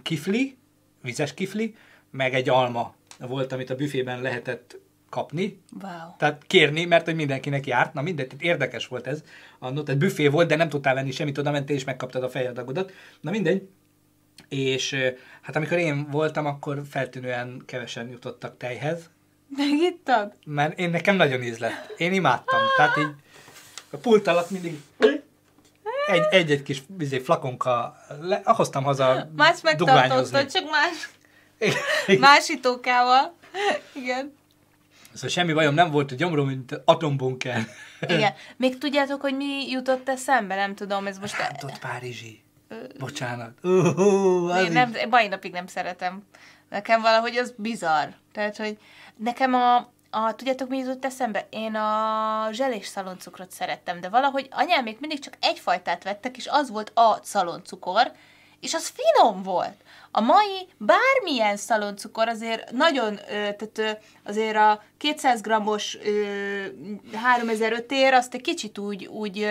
kifli, vizes kifli, meg egy alma volt, amit a büfében lehetett kapni, Wow. tehát kérni, mert hogy mindenkinek járt. Na mindegy, érdekes volt ez. Annó, tehát büfé volt, de nem tudtál venni semmit, oda mentél és megkaptad a fejadagodat. Na mindegy. És hát amikor én voltam, akkor feltűnően kevesen jutottak tejhez, Megittad? mert én nekem nagyon ízlett. Én imádtam. Tehát így a pult alatt mindig egy-egy kis izé, flakonka, le, hoztam haza Más megtartottad, csak más, Igen. [LAUGHS] másítókával. Igen. Szóval semmi bajom nem volt a gyomrom, mint atombunker. Igen. [LAUGHS] Még tudjátok, hogy mi jutott eszembe? Nem tudom, ez most... Rántott Párizsi. Bocsánat. Uh, Én nem, mai napig nem szeretem. Nekem valahogy az bizarr. Tehát, hogy nekem a, a tudjátok, mi jutott eszembe? Én a zselés szaloncukrot szerettem, de valahogy anyám még mindig csak egyfajtát vettek, és az volt a szaloncukor, és az finom volt. A mai bármilyen szaloncukor azért nagyon, tehát azért a 200 grammos ö, 3005 ér, azt egy kicsit úgy, úgy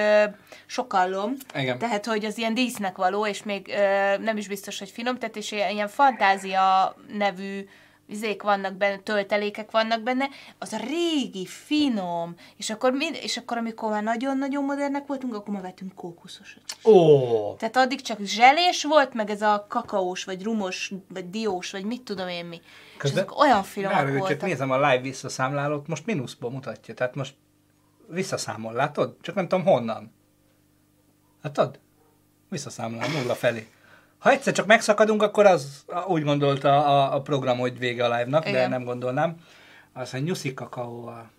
sokallom. Igen. Tehát, hogy az ilyen dísznek való, és még nem is biztos, hogy finom, tehát és ilyen fantázia nevű izék vannak benne, töltelékek vannak benne, az a régi, finom, és akkor, mind, és akkor amikor már nagyon-nagyon modernek voltunk, akkor már vettünk kókuszosat. Ó, Tehát addig csak zselés volt, meg ez a kakaós, vagy rumos, vagy diós, vagy mit tudom én mi. és Közben- ezek olyan finomak Várj, csak voltak. nézem a live visszaszámlálót, most mínuszból mutatja, tehát most visszaszámol, látod? Csak nem tudom honnan. Látod? Visszaszámlál, nulla felé. Ha egyszer csak megszakadunk, akkor az úgy gondolta a, a program, hogy vége a live-nak, de Igen. nem gondolnám. Azt mondja, nyuszi kakaóval.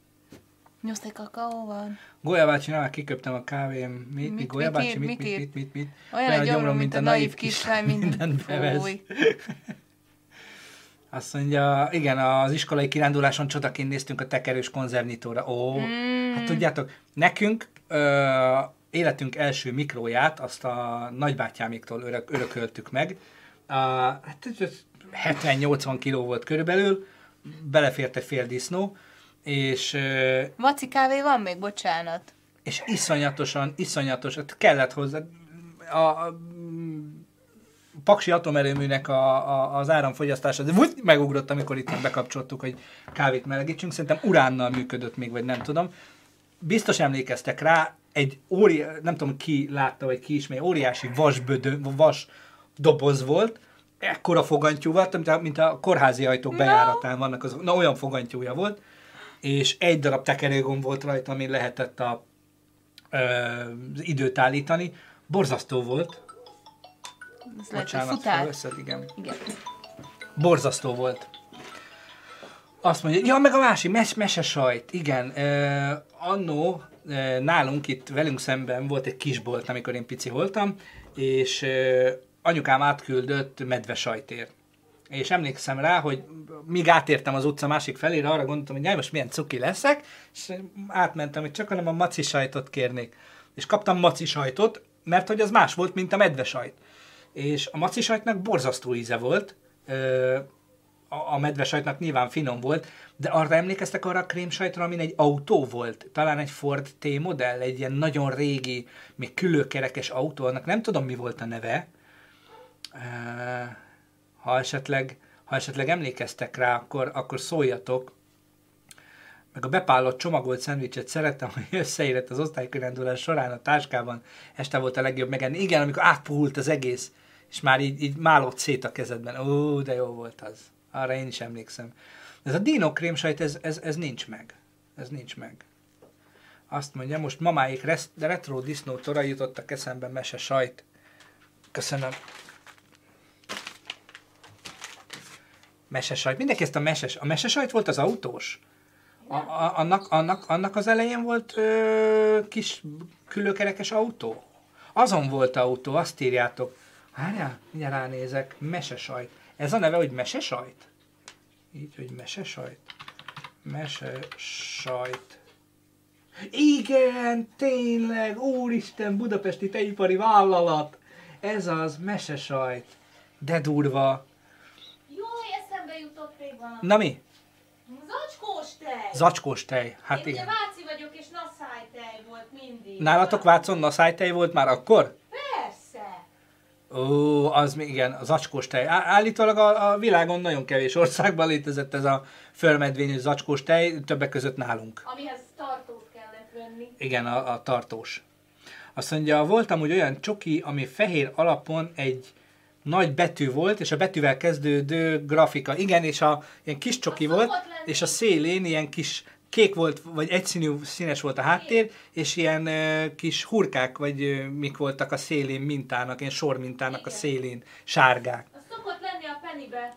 Nyuszti kakaó van. Golya bácsi, nem, kiköptem a kávém. Mi, mi, Mit- mit bácsi, ír- mit, mit mit, mit, mit, mit? Olyan a gyomrom, mint a naív kislány, minden, bevesz. [LAUGHS] Azt mondja, igen, az iskolai kiránduláson csodaként néztünk a tekerős konzervnyitóra. Ó, mm. hát tudjátok, nekünk ö, életünk első mikróját, azt a nagybátyáméktól örök, örököltük meg. A, hát ez 70-80 kiló volt körülbelül, belefért egy fél disznó, és Maci kávé van még, bocsánat. és iszonyatosan, iszonyatos, hát kellett hozzá, a, a Paksi atomerőműnek a, a, az áramfogyasztása, de úgy megugrott, amikor itt bekapcsoltuk, hogy kávét melegítsünk, szerintem uránnal működött még, vagy nem tudom. Biztos emlékeztek rá, egy óri, nem tudom ki látta, vagy ki ismeri, óriási vasbödö, vas doboz volt, ekkora fogantyú volt, mint a, mint a kórházi ajtók bejáratán vannak, az, na olyan fogantyúja volt, és egy darab tekerőgomb volt rajta, amin lehetett a, ö, az időt állítani. Borzasztó volt. Ez lehet, Bocsánat, felveszed, igen. Igen. Borzasztó volt. Azt mondja, ja, meg a másik, mes mesesajt, igen. Uh, annó nálunk itt velünk szemben volt egy kisbolt, amikor én pici voltam, és anyukám átküldött medvesajtért. És emlékszem rá, hogy míg átértem az utca másik felére, arra gondoltam, hogy jaj, most milyen cuki leszek, és átmentem, hogy csak hanem a maci sajtot kérnék. És kaptam maci sajtot, mert hogy az más volt, mint a medvesajt. És a maci sajtnak borzasztó íze volt, a, medvesajtnak nyilván finom volt, de arra emlékeztek arra a krémsajtra, amin egy autó volt? Talán egy Ford T-modell, egy ilyen nagyon régi, még külőkerekes autó, annak nem tudom mi volt a neve. Ha esetleg, ha esetleg emlékeztek rá, akkor, akkor szóljatok. Meg a bepállott csomagolt szendvicset szerettem, hogy összeérett az osztálykirándulás során a táskában. Este volt a legjobb megenni. Igen, amikor átpuhult az egész, és már így, így málott szét a kezedben. Ó, de jó volt az. Arra én is emlékszem. Ez a dino krémsajt, ez, ez, ez nincs meg. Ez nincs meg. Azt mondja, most mamáik resz- retro disznótora jutottak eszembe mese sajt. Köszönöm. Mesesajt. Mindenki ezt a meses... A mesesajt volt az autós? A, a, annak, annak, annak az elején volt ö, kis külőkerekes autó? Azon volt autó, azt írjátok. Várjál, mindjárt ránézek. Mesesajt. Ez a neve, hogy mesesajt? Így, hogy mesesajt? Mesesajt. Igen, tényleg, úristen, budapesti tejipari vállalat. Ez az, mesesajt. De durva. Jó, eszembe jutott még valami. Na mi? Zacskós tej. Zacskós tej. Hát Én ugye igen. Váci vagyok, és naszáj tej volt mindig. Nálatok Vácon naszájtej volt már akkor? Ó, az még igen, az zacskós tej. Állítólag a, a világon nagyon kevés országban létezett ez a fölmedvényű zacskós tej, többek között nálunk. Amihez tartót kellett venni. Igen, a, a tartós. Azt mondja, volt amúgy olyan csoki, ami fehér alapon egy nagy betű volt, és a betűvel kezdődő grafika. Igen, és a ilyen kis csoki volt, és a szélén ilyen kis kék volt, vagy egyszínű színes volt a háttér, és ilyen ö, kis hurkák, vagy ö, mik voltak a szélén mintának, ilyen sor mintának a szélén, sárgák. Az szokott lenni a pennybe.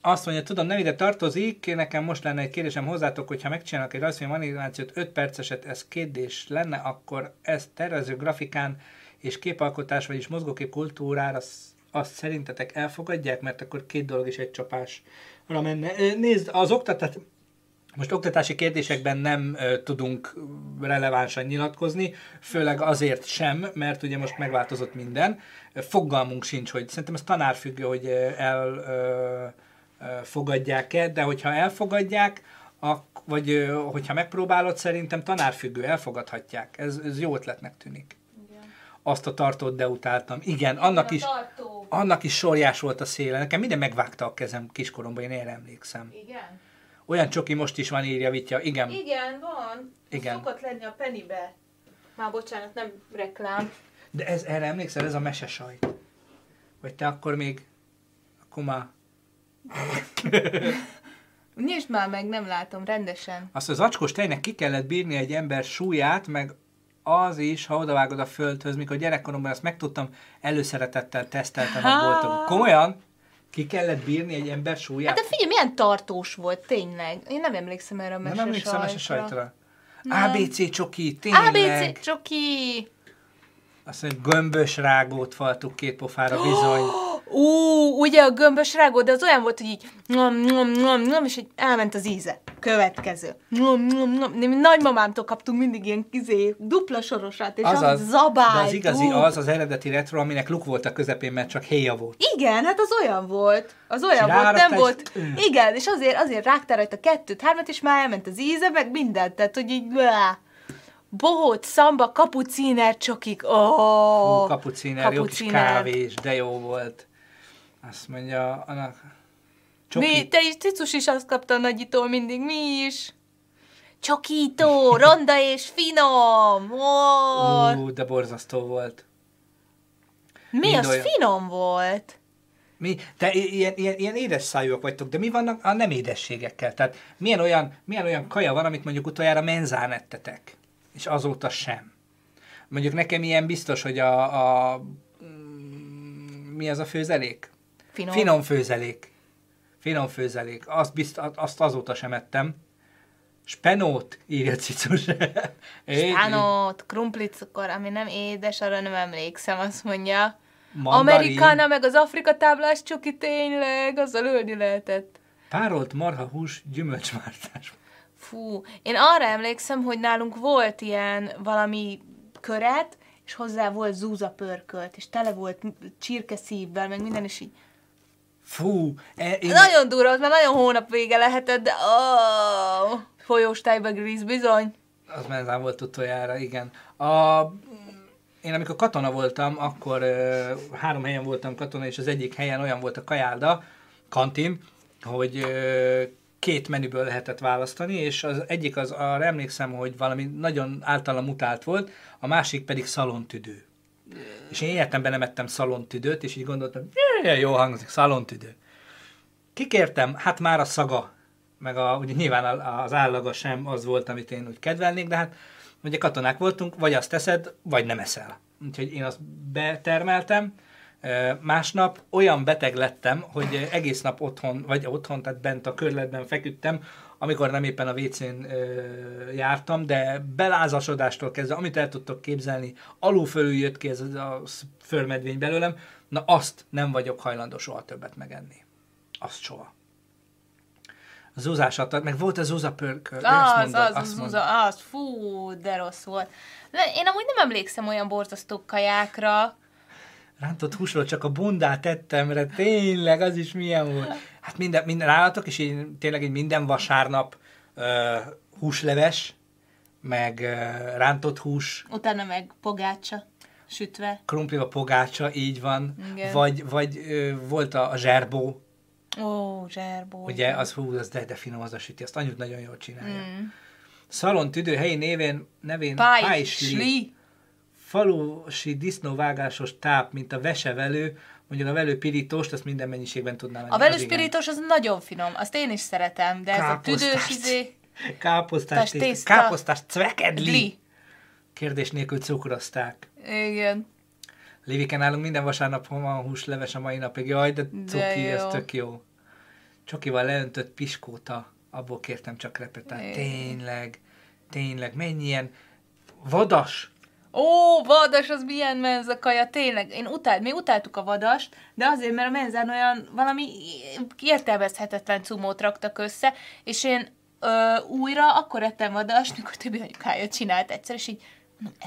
Azt mondja, tudom, nem ide tartozik, nekem most lenne egy kérdésem hozzátok, hogyha megcsinálnak egy rajzfilm animációt 5 perceset, ez kérdés lenne, akkor ezt tervező grafikán és képalkotás, vagyis mozgókép kultúrára azt, szerintetek elfogadják, mert akkor két dolog is egy csapásra menne. Nézd, az oktatás, most oktatási kérdésekben nem ö, tudunk relevánsan nyilatkozni, főleg azért sem, mert ugye most megváltozott minden. Fogalmunk sincs, hogy szerintem ez tanárfüggő, hogy ö, el ö, ö, fogadják-e, de hogyha elfogadják, ak- vagy ö, hogyha megpróbálod, szerintem tanárfüggő, elfogadhatják. Ez, ez jó ötletnek tűnik. Igen. Azt a tartót deutáltam. Igen, annak is, annak is sorjás volt a széle. Nekem minden megvágta a kezem kiskoromban, én erre emlékszem. Igen. Olyan csoki most is van, írja Vitya. Igen. Igen, van. Igen. Szokott lenni a pennybe. Már bocsánat, nem reklám. De ez, erre emlékszel, ez a mesesajt. Vagy te akkor még, akkor már [LAUGHS] Nyisd már meg, nem látom, rendesen. azt az acskos tejnek ki kellett bírni egy ember súlyát, meg az is, ha odavágod a földhöz, mikor gyerekkoromban ezt megtudtam, előszeretettel teszteltem a bolton. Komolyan? Ki kellett bírni egy ember súlyát? Hát de figyelj, milyen tartós volt, tényleg. Én nem emlékszem erre a Nem emlékszem a sajtra. sajtra. Nem. ABC csoki, tényleg. ABC csoki! Azt mondja, gömbös rágót faltuk két pofára, bizony. [GASPS] Ú, ugye a gömbös rágó, de az olyan volt, hogy így nyom, nyom, nyom, nyom, és így elment az íze. Következő. Nyom, nyom, nyom. Mi nagymamámtól kaptunk mindig ilyen kizé, dupla sorosát, és az, Az zabály. de az igazi az, az eredeti retro, aminek luk volt a közepén, mert csak héja volt. Igen, hát az olyan volt. Az olyan És volt, nem volt. és-. Igen, és azért, azért rágtál rajta kettőt, hármat, és már elment az íze, meg mindent. Tehát, hogy így... blá. Bohóc, szamba, kapuciner, csokik. Oh, Fú, kapuciner, jó kis kávés, de jó volt. Azt mondja, annak... Csoki. Mi, te is, Cicus is azt kapta a nagyitól mindig, mi is. Csokító, ronda és finom. Oh, Ú, de borzasztó volt. mi mind az olyan. finom volt? Mi, te ilyen, ilyen, ilyen édes szájúak vagytok, de mi vannak a nem édességekkel? Tehát milyen olyan, milyen olyan kaja van, amit mondjuk utoljára menzán ettetek, és azóta sem? Mondjuk nekem ilyen biztos, hogy a, a mm, mi az a főzelék? Finom. Finom főzelék. Finom főzelék. Azt, bizt, azt azóta sem ettem. Spenót, írja Cicus. [LAUGHS] Spánót, krumplickor, ami nem édes, arra nem emlékszem, azt mondja. Mandarin. Amerikána, meg az Afrika táblás csoki tényleg, azzal ölni lehetett. Párolt marhahús gyümölcsmártás. Fú, én arra emlékszem, hogy nálunk volt ilyen valami köret, és hozzá volt zúza pörkölt, és tele volt csirkeszívvel, meg minden, és így Fú, e, én, Nagyon durva, az már nagyon hónap vége lehetett, de oh, folyós tejbe gríz, bizony. Az menzán volt utoljára, igen. A, én amikor katona voltam, akkor ö, három helyen voltam katona, és az egyik helyen olyan volt a kajálda, kantin, hogy ö, két menüből lehetett választani, és az egyik az, arra emlékszem, hogy valami nagyon általam utált volt, a másik pedig szalontüdő. És én életemben nem ettem szalontüdőt, és így gondoltam, "Jaj, jó hangzik, szalontüdő. Kikértem, hát már a szaga, meg a, ugye nyilván az állaga sem az volt, amit én úgy kedvelnék, de hát ugye katonák voltunk, vagy azt teszed, vagy nem eszel. Úgyhogy én azt betermeltem. Másnap olyan beteg lettem, hogy egész nap otthon, vagy otthon, tehát bent a körletben feküdtem, amikor nem éppen a WC-n jártam, de belázasodástól kezdve, amit el tudtok képzelni, alul fölül jött ki ez a, förmedvény belőlem, na azt nem vagyok hajlandó soha többet megenni. Azt soha. A zúzásat, meg volt a zúzapörkör. ő azt Az, az, az, az, az, fú, de rossz volt. De én amúgy nem emlékszem olyan borzasztó kajákra. Rántott húsról csak a bundát tettem, mert tényleg az is milyen volt. Hát minden, minden állatok, és én tényleg így minden vasárnap uh, húsleves, meg uh, rántott hús, Utána meg pogácsa sütve. krumpliva pogácsa, így van. Igen. Vagy, vagy uh, volt a, a zserbó, Ó, zserbó. ugye, az hú, az de, de finom az a süti, azt annyit nagyon jól csinálja. Mm. Szalon tüdő helyi névén, nevén. Pájsli. falusi disznóvágásos táp, mint a vesevelő, mondjuk a velő pirítóst, ezt minden mennyiségben tudnám A velős pirítos az nagyon finom, azt én is szeretem, de ez a tüdős izé... Káposztás, Tás tészta. Káposztás cvekedli. Dli. Kérdés nélkül cukrozták. Igen. Léviken nálunk minden vasárnap van húsleves a mai napig. Jaj, de cuki, De ez jó. tök jó. Csokival leöntött piskóta, abból kértem csak repetát. Tényleg, tényleg, mennyi ilyen vadas. Ó, vadas, az milyen menza kaja, tényleg. Én utált, mi utáltuk a vadast, de azért, mert a menzán olyan valami értelmezhetetlen cumót raktak össze, és én ö, újra akkor ettem vadast, mikor többi anyukája csinált egyszer, és így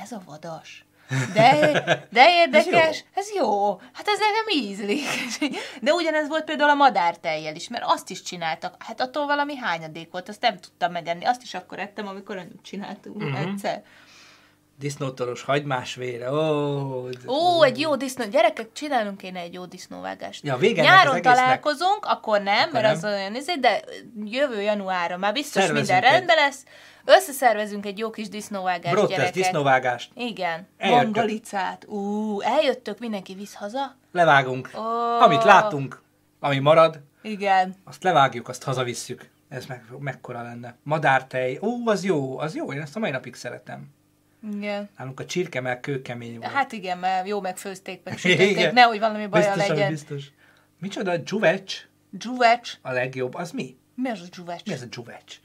ez a vadas. De, de [LAUGHS] érdekes, ez jó. Hát ez nekem ízlik. [LAUGHS] De ugyanez volt például a madártejjel is, mert azt is csináltak. Hát attól valami hányadék volt, azt nem tudtam megenni. Azt is akkor ettem, amikor csináltunk uh-huh. egyszer. Disznótoros hagymás vére. Ó, Ó, egy jó disznó. Gyerekek, csinálunk kéne egy jó disznóvágást. Ja, vége Nyáron találkozunk, akkor nem, Akkor mert nem. az olyan izé, de jövő januárra már biztos Szervezünk minden egy- rendben lesz. Összeszervezünk egy jó kis disznóvágást, Brottesz gyerekek. disznóvágást. Igen. Eljöttök. Mangalicát. Ú, eljöttök, mindenki visz haza? Levágunk. Ó. Amit látunk, ami marad, Igen. azt levágjuk, azt hazavisszük. Ez meg, mekkora lenne. Madártej. Ó, az jó, az jó. Én ezt a mai napig szeretem. Igen. Nálunk a csirke meg kőkemény volt. Hát igen, mert jó megfőzték, meg [LAUGHS] sütötték, nehogy valami baja biztos, legyen. Biztos. Micsoda dzsuvecs Dzsuvecs. a legjobb. Az mi? Mi az a dzsuvecs? Mi ez a dzsuvecs?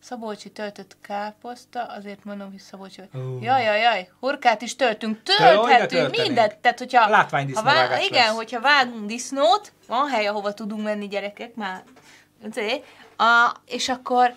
Szabolcsi töltött káposzta, azért mondom, hogy Szabolcsi. Oh. Jaj, jaj, jaj, hurkát is töltünk, tölthetünk mindent. Tehát, hogyha, Látványdisznóvágás ha vág, igen, lesz. hogyha vágunk disznót, van hely, ahova tudunk menni gyerekek, már. A, és akkor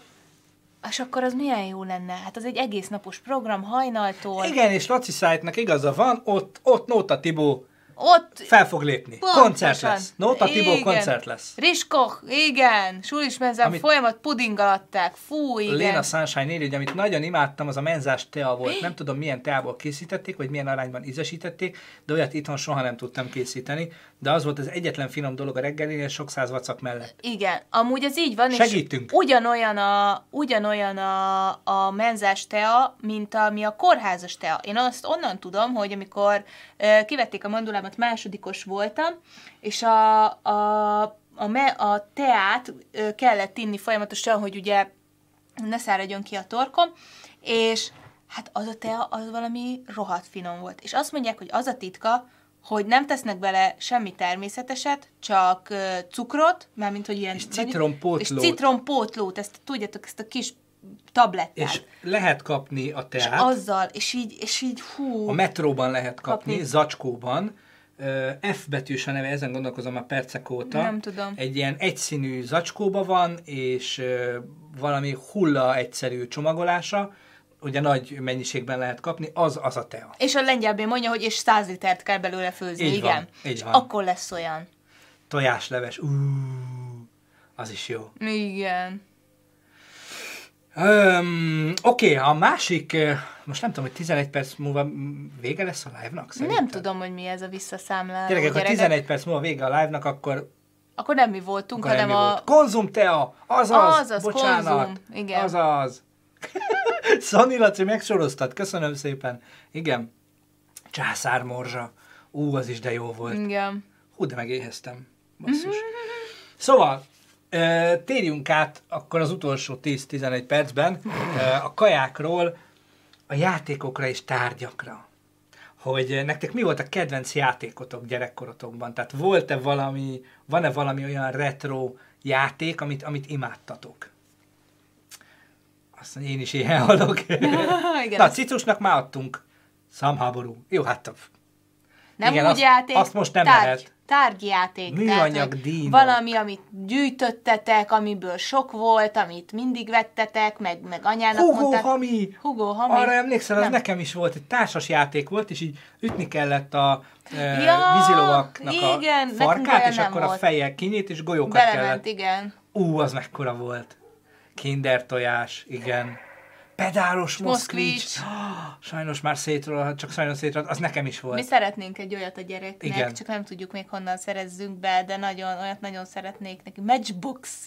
és akkor az milyen jó lenne? Hát az egy egész napos program hajnaltól. Igen, és Laci Szájtnak igaza van, ott, ott Nóta Tibó Ott fel fog lépni. Pontosan. Koncert lesz. Nóta Tibó koncert lesz. Riskoch, igen, sulis menzen Amit- folyamat pudingalatták, fú, igen. Léna Sunshine írja, hogy amit nagyon imádtam, az a menzás tea volt. Nem tudom, milyen teából készítették, vagy milyen arányban ízesítették, de olyat itthon soha nem tudtam készíteni. De az volt az egyetlen finom dolog a reggelinél, sok száz vacak mellett. Igen, amúgy ez így van, Segítünk. és ugyanolyan a, ugyanolyan a, a menzás tea, mint ami a kórházas tea. Én azt onnan tudom, hogy amikor uh, kivették a mandulámat, másodikos voltam, és a, a, a, me, a teát kellett inni folyamatosan, hogy ugye ne száradjon ki a torkom, és hát az a tea, az valami rohadt finom volt. És azt mondják, hogy az a titka, hogy nem tesznek bele semmi természeteset, csak cukrot, mármint, hogy ilyen... És citrompótlót. És citrompótlót, ezt tudjátok, ezt a kis tablettát. És lehet kapni a és teát. azzal, és így, és így hú. A metróban lehet kapni, Kapni. zacskóban. F betűs a neve, ezen gondolkozom a percek óta. Nem tudom. Egy ilyen egyszínű zacskóba van, és valami hulla egyszerű csomagolása, ugye nagy mennyiségben lehet kapni, az az a tea. És a lengyelbén mondja, hogy és 100 litert kell belőle főzni, Így igen. van, így és van. akkor lesz olyan. Tojásleves, ú, az is jó. Igen. Um, Oké, okay, a másik, most nem tudom, hogy 11 perc múlva vége lesz a live-nak? Nem szerinted? tudom, hogy mi ez a visszaszámláló. Gyerekek, ha gyerekek. 11 perc múlva vége a live-nak, akkor Akkor nem mi voltunk, Akkor hanem ennyi a... volt. Konzum tea, azaz, Azaz, bocsánat, konzum, igen. azaz. [LAUGHS] Szani Laci, megsoroztad, köszönöm szépen. Igen, császármorzsa. Ú, az is de jó volt. Igen. Hú, de megéheztem. Basszus. Szóval, térjünk át akkor az utolsó 10-11 percben a kajákról a játékokra és tárgyakra. Hogy nektek mi volt a kedvenc játékotok gyerekkorotokban? Tehát volt-e valami, van-e valami olyan retro játék, amit, amit imádtatok? Azt mondja, én is ilyen. [LAUGHS] [LAUGHS] Igen, Na, cicusnak már adtunk. Számháború. Jó, hát Nem igen, úgy azt- játék, azt most nem tárgy, lehet. Tárgyjáték. Műanyag dínok. Valami, amit gyűjtöttetek, amiből sok volt, amit mindig vettetek, meg, meg anyának Hugo mondták. Hami! Hugo Hami. Arra emlékszel, az Nem. nekem is volt, egy társas játék volt, és így ütni kellett a e, Ja, vízilovaknak igen, a farkát, és akkor a volt. fejjel kinyit, és golyókat Belement, kellett. igen. Ú, az mekkora volt. Kinder tojás, igen. Pedálos moszkvics. Moszkvics. [GASPS] Sajnos már szétról, csak sajnos szétról, az nekem is volt. Mi szeretnénk egy olyat a gyereknek, Igen. csak nem tudjuk még honnan szerezzünk be, de nagyon, olyat nagyon szeretnék neki. Matchbox.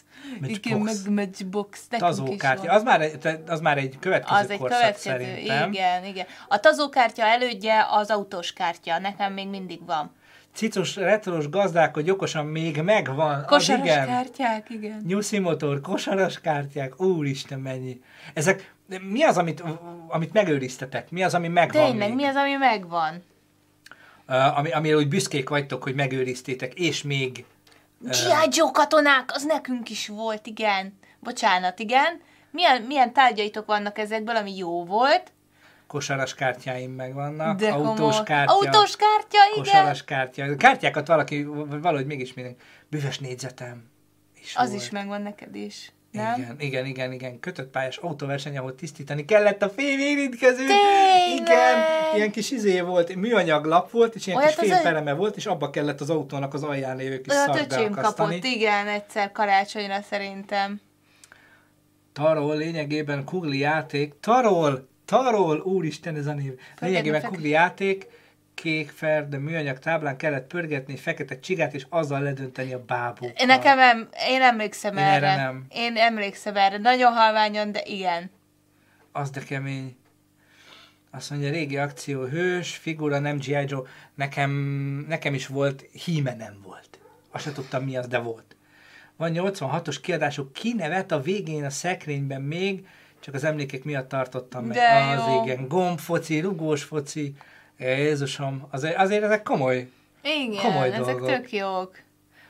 Matchbox. Igen, meg Matchbox. Tazókártya. Az már, egy- az már egy következő Az egy korszak következő, szerintem. igen, igen. A tazókártya elődje az autós kártya, nekem még mindig van. Cicus, retros gazdálkodj okosan még megvan. az Kosaras igen. kártyák, igen. Nyuszi motor, kosaras kártyák, úristen mennyi. Ezek, mi az, amit, amit megőriztetek? Mi az, ami megvan Tényleg, még? mi az, ami megvan? Uh, ami, amire úgy büszkék vagytok, hogy megőriztétek, és még G.I. Joe katonák, az nekünk is volt, igen. Bocsánat, igen. Milyen, milyen tárgyaitok vannak ezekből, ami jó volt? kosaras kártyáim megvannak, De autós komoly. kártya, Autós kártya, igen. kosaras kártya. Kártyákat valaki, valahogy mégis minden. Büves négyzetem is Az volt. is megvan neked is. Nem? Igen, igen, igen, igen. Kötött pályás autóverseny, ahol tisztítani kellett a fémérintkezőt. Tényleg? Igen, ilyen kis izé volt, műanyag lap volt, és ilyen Olyat kis fémpereme volt, és abba kellett az autónak az alján lévő kis Olyat szart öcsém kapott, igen, egyszer karácsonyra szerintem. Tarol lényegében kugli játék. Tarol! Tarol! Úristen ez a név. Lényegében kugli játék, kék ferde műanyag táblán kellett pörgetni egy fekete csigát, és azzal ledönteni a bábókat. Nekem em, én emlékszem Én erre. erre nem. Én emlékszem erre. Nagyon halványan, de igen. Az de kemény. Azt mondja, régi akció, hős, figura, nem G.I. Joe. Nekem, nekem is volt, híme nem volt. Azt se tudtam mi az, de volt. Van 86-os kiadások, kinevet a végén a szekrényben még, csak az emlékek miatt tartottam meg. De az jó. igen, gombfoci, rugós foci, Jézusom, azért, azért ezek komoly. Igen, Komoly ezek dolgok. tök jók.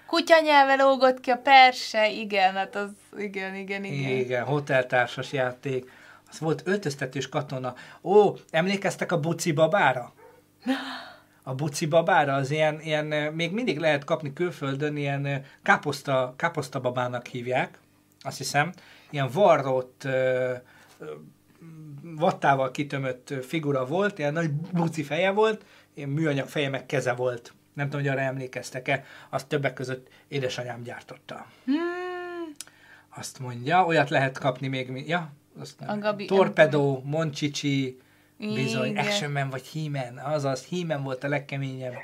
Kutyanyelve lógott ki a perse, igen, hát az, igen, igen, igen. Igen, hoteltársas játék. Az volt öltöztetős katona. Ó, emlékeztek a buci babára? A buci babára az ilyen, ilyen, eh, még mindig lehet kapni külföldön, ilyen eh, káposzta, káposzta babának hívják, azt hiszem. Ilyen varrott, ö, vattával kitömött figura volt, ilyen nagy buci feje volt, ilyen műanyag feje meg keze volt. Nem tudom, hogy arra emlékeztek-e, azt többek között édesanyám gyártotta. Hmm, Azt mondja, olyat lehet kapni még, ja, azt nem. A Gabi- Torpedo, Moncsicsi, bizony, Igen. Action Man vagy He-Man, azaz, He-Man volt a legkeményebb.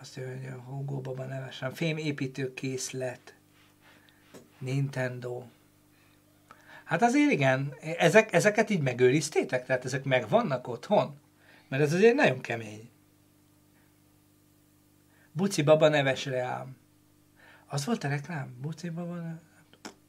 Azt mondja, Hugo Baba nevesen. Fém építőkészlet. Nintendo. Hát azért igen, ezek, ezeket így megőriztétek? Tehát ezek megvannak otthon? Mert ez azért nagyon kemény. Buci Baba neves reám. Az volt a reklám? Buci Baba neves...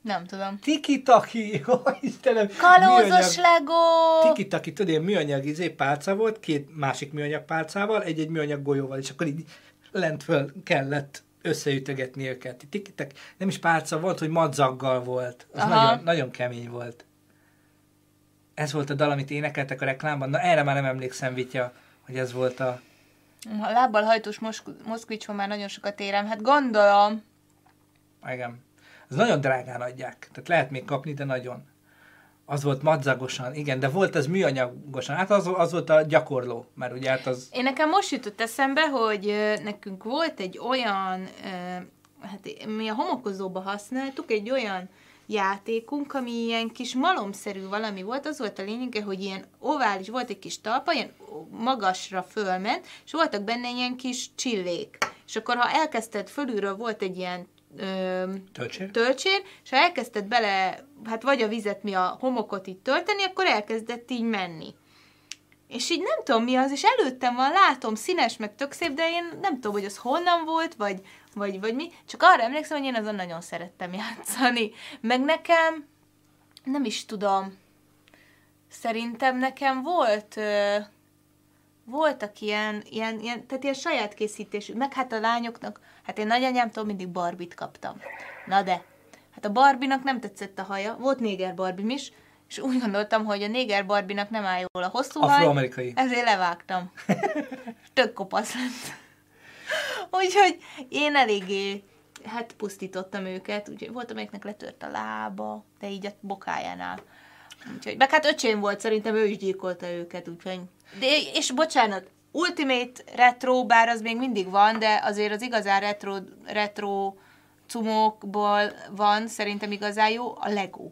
nem tudom. Tiki-taki, [LAUGHS] ó, Istenem! Kalózos Lego! Tiki-taki, tudod, ilyen műanyag izé pálca volt, két másik műanyag pálcával, egy-egy műanyag golyóval, és akkor így lent föl kellett összeütögetni őket. Tiki-taki, nem is pálca volt, hogy madzaggal volt. Az Aha. nagyon, nagyon kemény volt. Ez volt a dal, amit énekeltek a reklámban. Na erre már nem emlékszem, Vitya, hogy ez volt a... A lábbal hajtós mosk- moszkvicson már nagyon sokat érem. Hát gondolom. Igen. Ez nagyon drágán adják. Tehát lehet még kapni, de nagyon. Az volt madzagosan, igen, de volt ez műanyagosan. Hát az, az volt a gyakorló, mert ugye hát az... Én nekem most jutott eszembe, hogy nekünk volt egy olyan, hát mi a homokozóba használtuk, egy olyan játékunk, ami ilyen kis malomszerű valami volt, az volt a lényege, hogy ilyen ovális, volt egy kis talpa, ilyen magasra fölment, és voltak benne ilyen kis csillék. És akkor, ha elkezdted fölülről, volt egy ilyen ö, Töltsér? töltsér, és ha elkezdted bele, hát vagy a vizet, mi a homokot itt tölteni, akkor elkezdett így menni. És így nem tudom mi az, és előttem van, látom, színes, meg tök szép, de én nem tudom, hogy az honnan volt, vagy, vagy, vagy mi. Csak arra emlékszem, hogy én azon nagyon szerettem játszani. Meg nekem, nem is tudom, szerintem nekem volt, ö, voltak ilyen, ilyen, ilyen, tehát ilyen saját készítésű, meg hát a lányoknak, hát én nagyanyámtól mindig Barbit kaptam. Na de, hát a Barbinak nem tetszett a haja, volt néger Barbim is, és úgy gondoltam, hogy a néger barbinak nem áll jól a hosszú haj, ezért levágtam. [LAUGHS] Tök kopasz lett. Úgyhogy én eléggé, hát pusztítottam őket, úgyhogy volt, amelyiknek letört a lába, de így a bokájánál. Úgyhogy, meg hát öcsém volt, szerintem ő is gyilkolta őket, úgyhogy... De, és bocsánat, Ultimate Retro, bár az még mindig van, de azért az igazán retro, retro cumokból van, szerintem igazán jó, a Lego.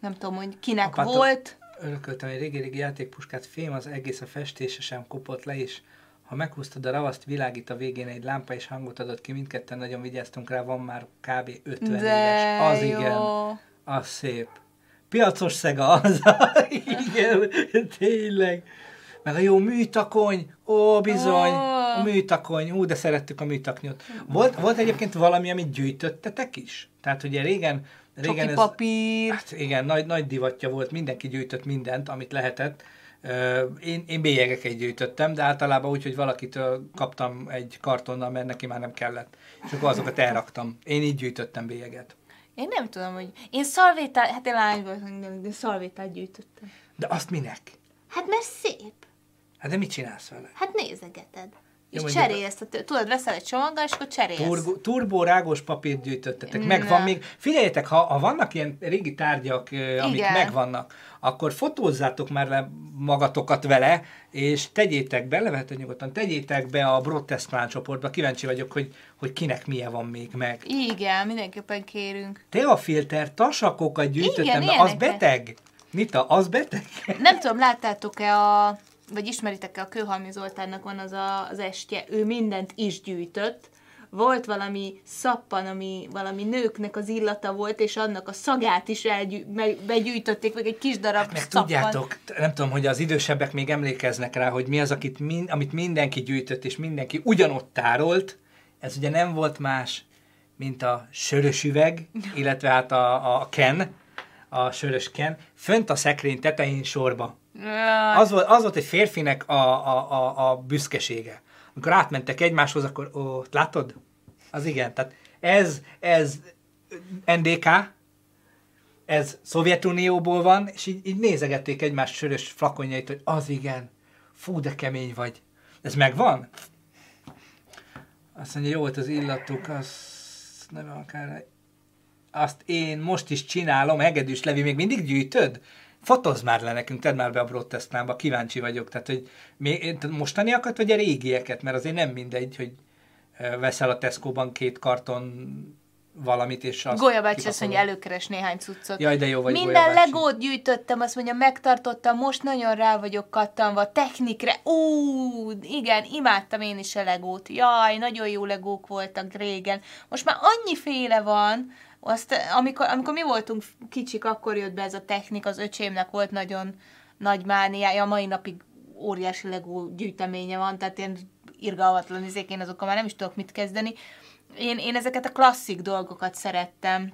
Nem tudom, hogy kinek Apától volt. Örököltem egy régi-régi játékpuskát, fém az egész a festése sem kopott le, és ha meghúztad a ravaszt, világít a végén egy lámpa, és hangot adott ki, mindketten nagyon vigyáztunk rá, van már kb. 50 De éves. Az jó. igen, az szép. Piacos szega az, [LAUGHS] igen, tényleg. Meg a jó műtakony, ó, bizony, Ó. a műtakony, ú, de szerettük a műtaknyot. Volt, volt egyébként valami, amit gyűjtöttetek is? Tehát ugye régen, régen Csoki ez, papír. Hát igen, nagy, nagy divatja volt, mindenki gyűjtött mindent, amit lehetett. Én, én bélyegeket gyűjtöttem, de általában úgy, hogy valakitől kaptam egy kartonnal, mert neki már nem kellett. És akkor azokat elraktam. Én így gyűjtöttem bélyeget. Én nem tudom, hogy... Én szalvétát, hát én lány voltam, de szalvétát gyűjtöttem. De azt minek? Hát mert szép. Hát de mit csinálsz vele? Hát nézegeted. És mondjuk- cserélsz, tehát tudod, veszel egy csomaggal, és akkor cserélsz. Turbo, turbó rágós papírt gyűjtöttetek. Megvan még. Figyeljetek, ha, ha vannak ilyen régi tárgyak, ö, amik Igen. megvannak, akkor fotózzátok már le magatokat vele, és tegyétek be, levehető nyugodtan, tegyétek be a Broadcast Clan csoportba. Kíváncsi vagyok, hogy, hogy kinek milyen van még meg. Igen, mindenképpen kérünk. Teafilter tasakokat gyűjtöttem, Igen, de az beteg. Nita, az beteg? Nem tudom, láttátok-e a, vagy ismeritek-e a Kőhalmi Zoltánnak van az a, az estje, ő mindent is gyűjtött. Volt valami szappan, ami valami nőknek az illata volt, és annak a szagát is elgyű, begyűjtötték, meg egy kis darab Meg szappan. tudjátok, nem tudom, hogy az idősebbek még emlékeznek rá, hogy mi az, akit min, amit mindenki gyűjtött, és mindenki ugyanott tárolt. Ez ugye nem volt más, mint a sörös üveg, illetve hát a, a ken, a sörös ken, fönt a szekrény tetején sorba. Az volt, az volt egy férfinek a, a, a, a büszkesége. Amikor átmentek egymáshoz, akkor ó, látod? Az igen. Tehát ez, ez NDK, ez Szovjetunióból van, és így, így nézegették egymás sörös flakonjait, hogy az igen, fú, de kemény vagy. Ez megvan? Azt mondja, jó volt az illatuk, azt nem akár... Azt én most is csinálom, Hegedűs Levi, még mindig gyűjtöd? Fotózz már le nekünk, tedd már be a broadcastnába, kíváncsi vagyok. Tehát, hogy még, mostaniakat, vagy a régieket? Mert azért nem mindegy, hogy veszel a Tesco-ban két karton valamit, és azt Golya bácsi azt mondja, előkeres néhány cuccot. Jaj, de jó vagy, Minden Golya bácsi. legót gyűjtöttem, azt mondja, megtartottam, most nagyon rá vagyok kattanva, technikre, ú, igen, imádtam én is a legót, jaj, nagyon jó legók voltak régen. Most már annyi féle van, azt, amikor, amikor mi voltunk kicsik, akkor jött be ez a technik, az öcsémnek volt nagyon nagy mániája, a mai napig óriási legó gyűjteménye van, tehát én irgalmatlan izék, én azokkal már nem is tudok mit kezdeni. Én, én ezeket a klasszik dolgokat szerettem,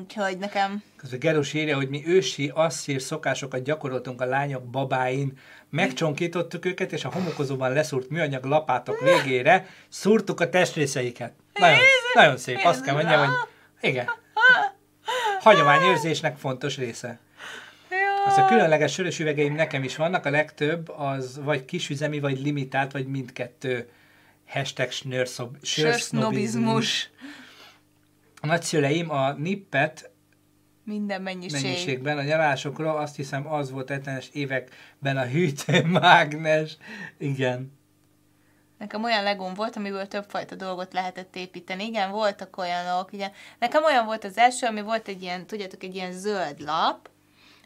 úgyhogy nekem... Közben Gerus írja, hogy mi ősi asszír szokásokat gyakoroltunk a lányok babáin, megcsonkítottuk őket, és a homokozóban leszúrt műanyag lapátok végére szúrtuk a testrészeiket. Nagyon, nagyon szép, azt kell mondjam, hogy igen. Hagyományőrzésnek fontos része. Az a különleges sörös üvegeim nekem is vannak, a legtöbb az vagy kisüzemi, vagy limitált, vagy mindkettő. Hashtag snőrszob, sörsznobizmus. A nagyszüleim a nippet Minden mennyiség. mennyiségben a nyaralásokról, azt hiszem az volt 70-es években a hűtőmágnes. Igen. Nekem olyan legóm volt, amiből többfajta dolgot lehetett építeni. Igen, voltak olyanok. Igen. Nekem olyan volt az első, ami volt egy ilyen, tudjátok, egy ilyen zöld lap,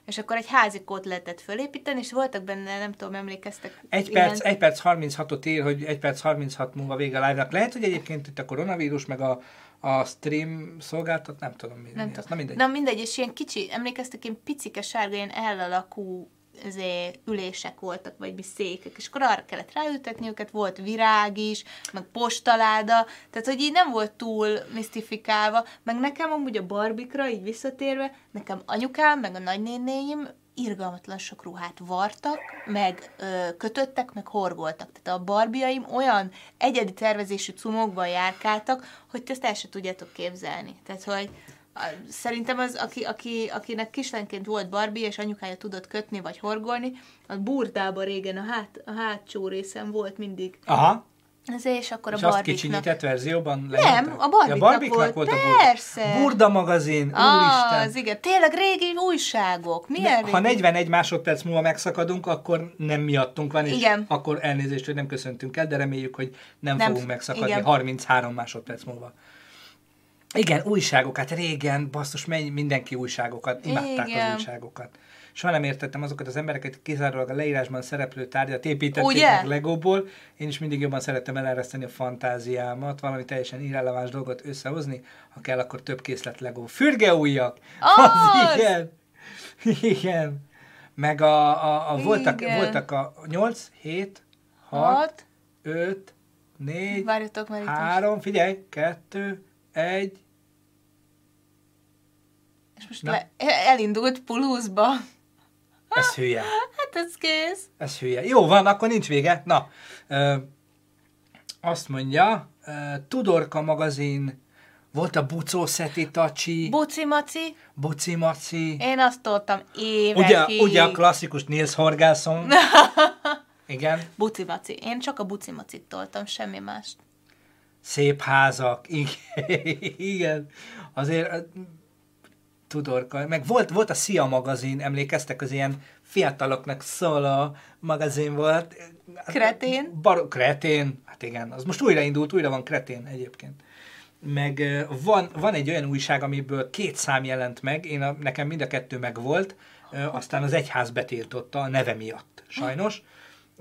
és akkor egy házikót lehetett fölépíteni, és voltak benne, nem tudom, emlékeztek? Egy ilyen- perc, egy perc 36-ot ír, hogy egy perc 36 múlva vége a live-nak. Lehet, hogy egyébként itt a koronavírus, meg a, a stream szolgáltat, nem tudom mi. Nem tudom. Na mindegy. Na mindegy, és ilyen kicsi, emlékeztek, ilyen picike sárga, ilyen ellalakú ezért ülések voltak, vagy mi székek, és akkor arra kellett ráültetni őket, volt virág is, meg postaláda, tehát hogy így nem volt túl misztifikálva, meg nekem amúgy a barbikra, így visszatérve, nekem anyukám, meg a nagynénéim irgalmatlan sok ruhát vartak, meg ö, kötöttek, meg horgoltak. Tehát a barbiaim olyan egyedi tervezésű cumokban járkáltak, hogy te ezt el se tudjátok képzelni. Tehát, hogy Szerintem az, aki, aki, akinek kislenként volt Barbie, és anyukája tudott kötni vagy horgolni, a burdában régen a, hát, a hátsó részen volt mindig. Aha. Ezért, és akkor a És azt Barbie-knak. kicsinyített verzióban Nem, lenyomták? a Barbie-knak ja, Barbie-knak volt, volt a burda. persze. Burda magazin, úristen. Az, igen. Tényleg régi újságok. Milyen Ne, ha régi? 41 másodperc múlva megszakadunk, akkor nem miattunk van, és Igen. akkor elnézést, hogy nem köszöntünk el, de reméljük, hogy nem, Nem fogunk megszakadni igen. 33 másodperc múlva. Igen, újságok, hát régen, basszus, mennyi, mindenki újságokat, imádták Igen. az újságokat. Soha nem értettem azokat az embereket, kizárólag a leírásban szereplő tárgyat építették Ugye? meg Legóból. Én is mindig jobban szerettem elereszteni a fantáziámat, valami teljesen irreleváns dolgot összehozni, ha kell, akkor több készlet Legó. Fürgeújjak! [LAUGHS] Az! igen! Igen. Meg a, a, a voltak, Igen. voltak a 8, 7, 6, Hat. 5, 4, Várjatok, most- 3, figyelj, 2, 1, És most le, elindult puluszba. ez hülye. Hát ez kész. Ez hülye. Jó van, akkor nincs vége. Na, ö, azt mondja, ö, Tudorka magazin, volt a Bucó Szeti Tacsi, Buci maci, Buci Maci, én azt toltam évekig. ugye, ugye a klasszikus Nils Horgászon. [LAUGHS] Igen, Buci maci. Én csak a buci macit toltam, semmi mást. szép házak, igen, [LAUGHS] igen. azért Tudorka, meg volt, volt a Szia magazin, emlékeztek, az ilyen fiataloknak szóló magazin volt. Kretén? Bar- kretén, hát igen, az most újraindult, újra van kretén egyébként. Meg van, van egy olyan újság, amiből két szám jelent meg, én a, nekem mind a kettő meg volt, aztán az egyház betiltotta a neve miatt, sajnos.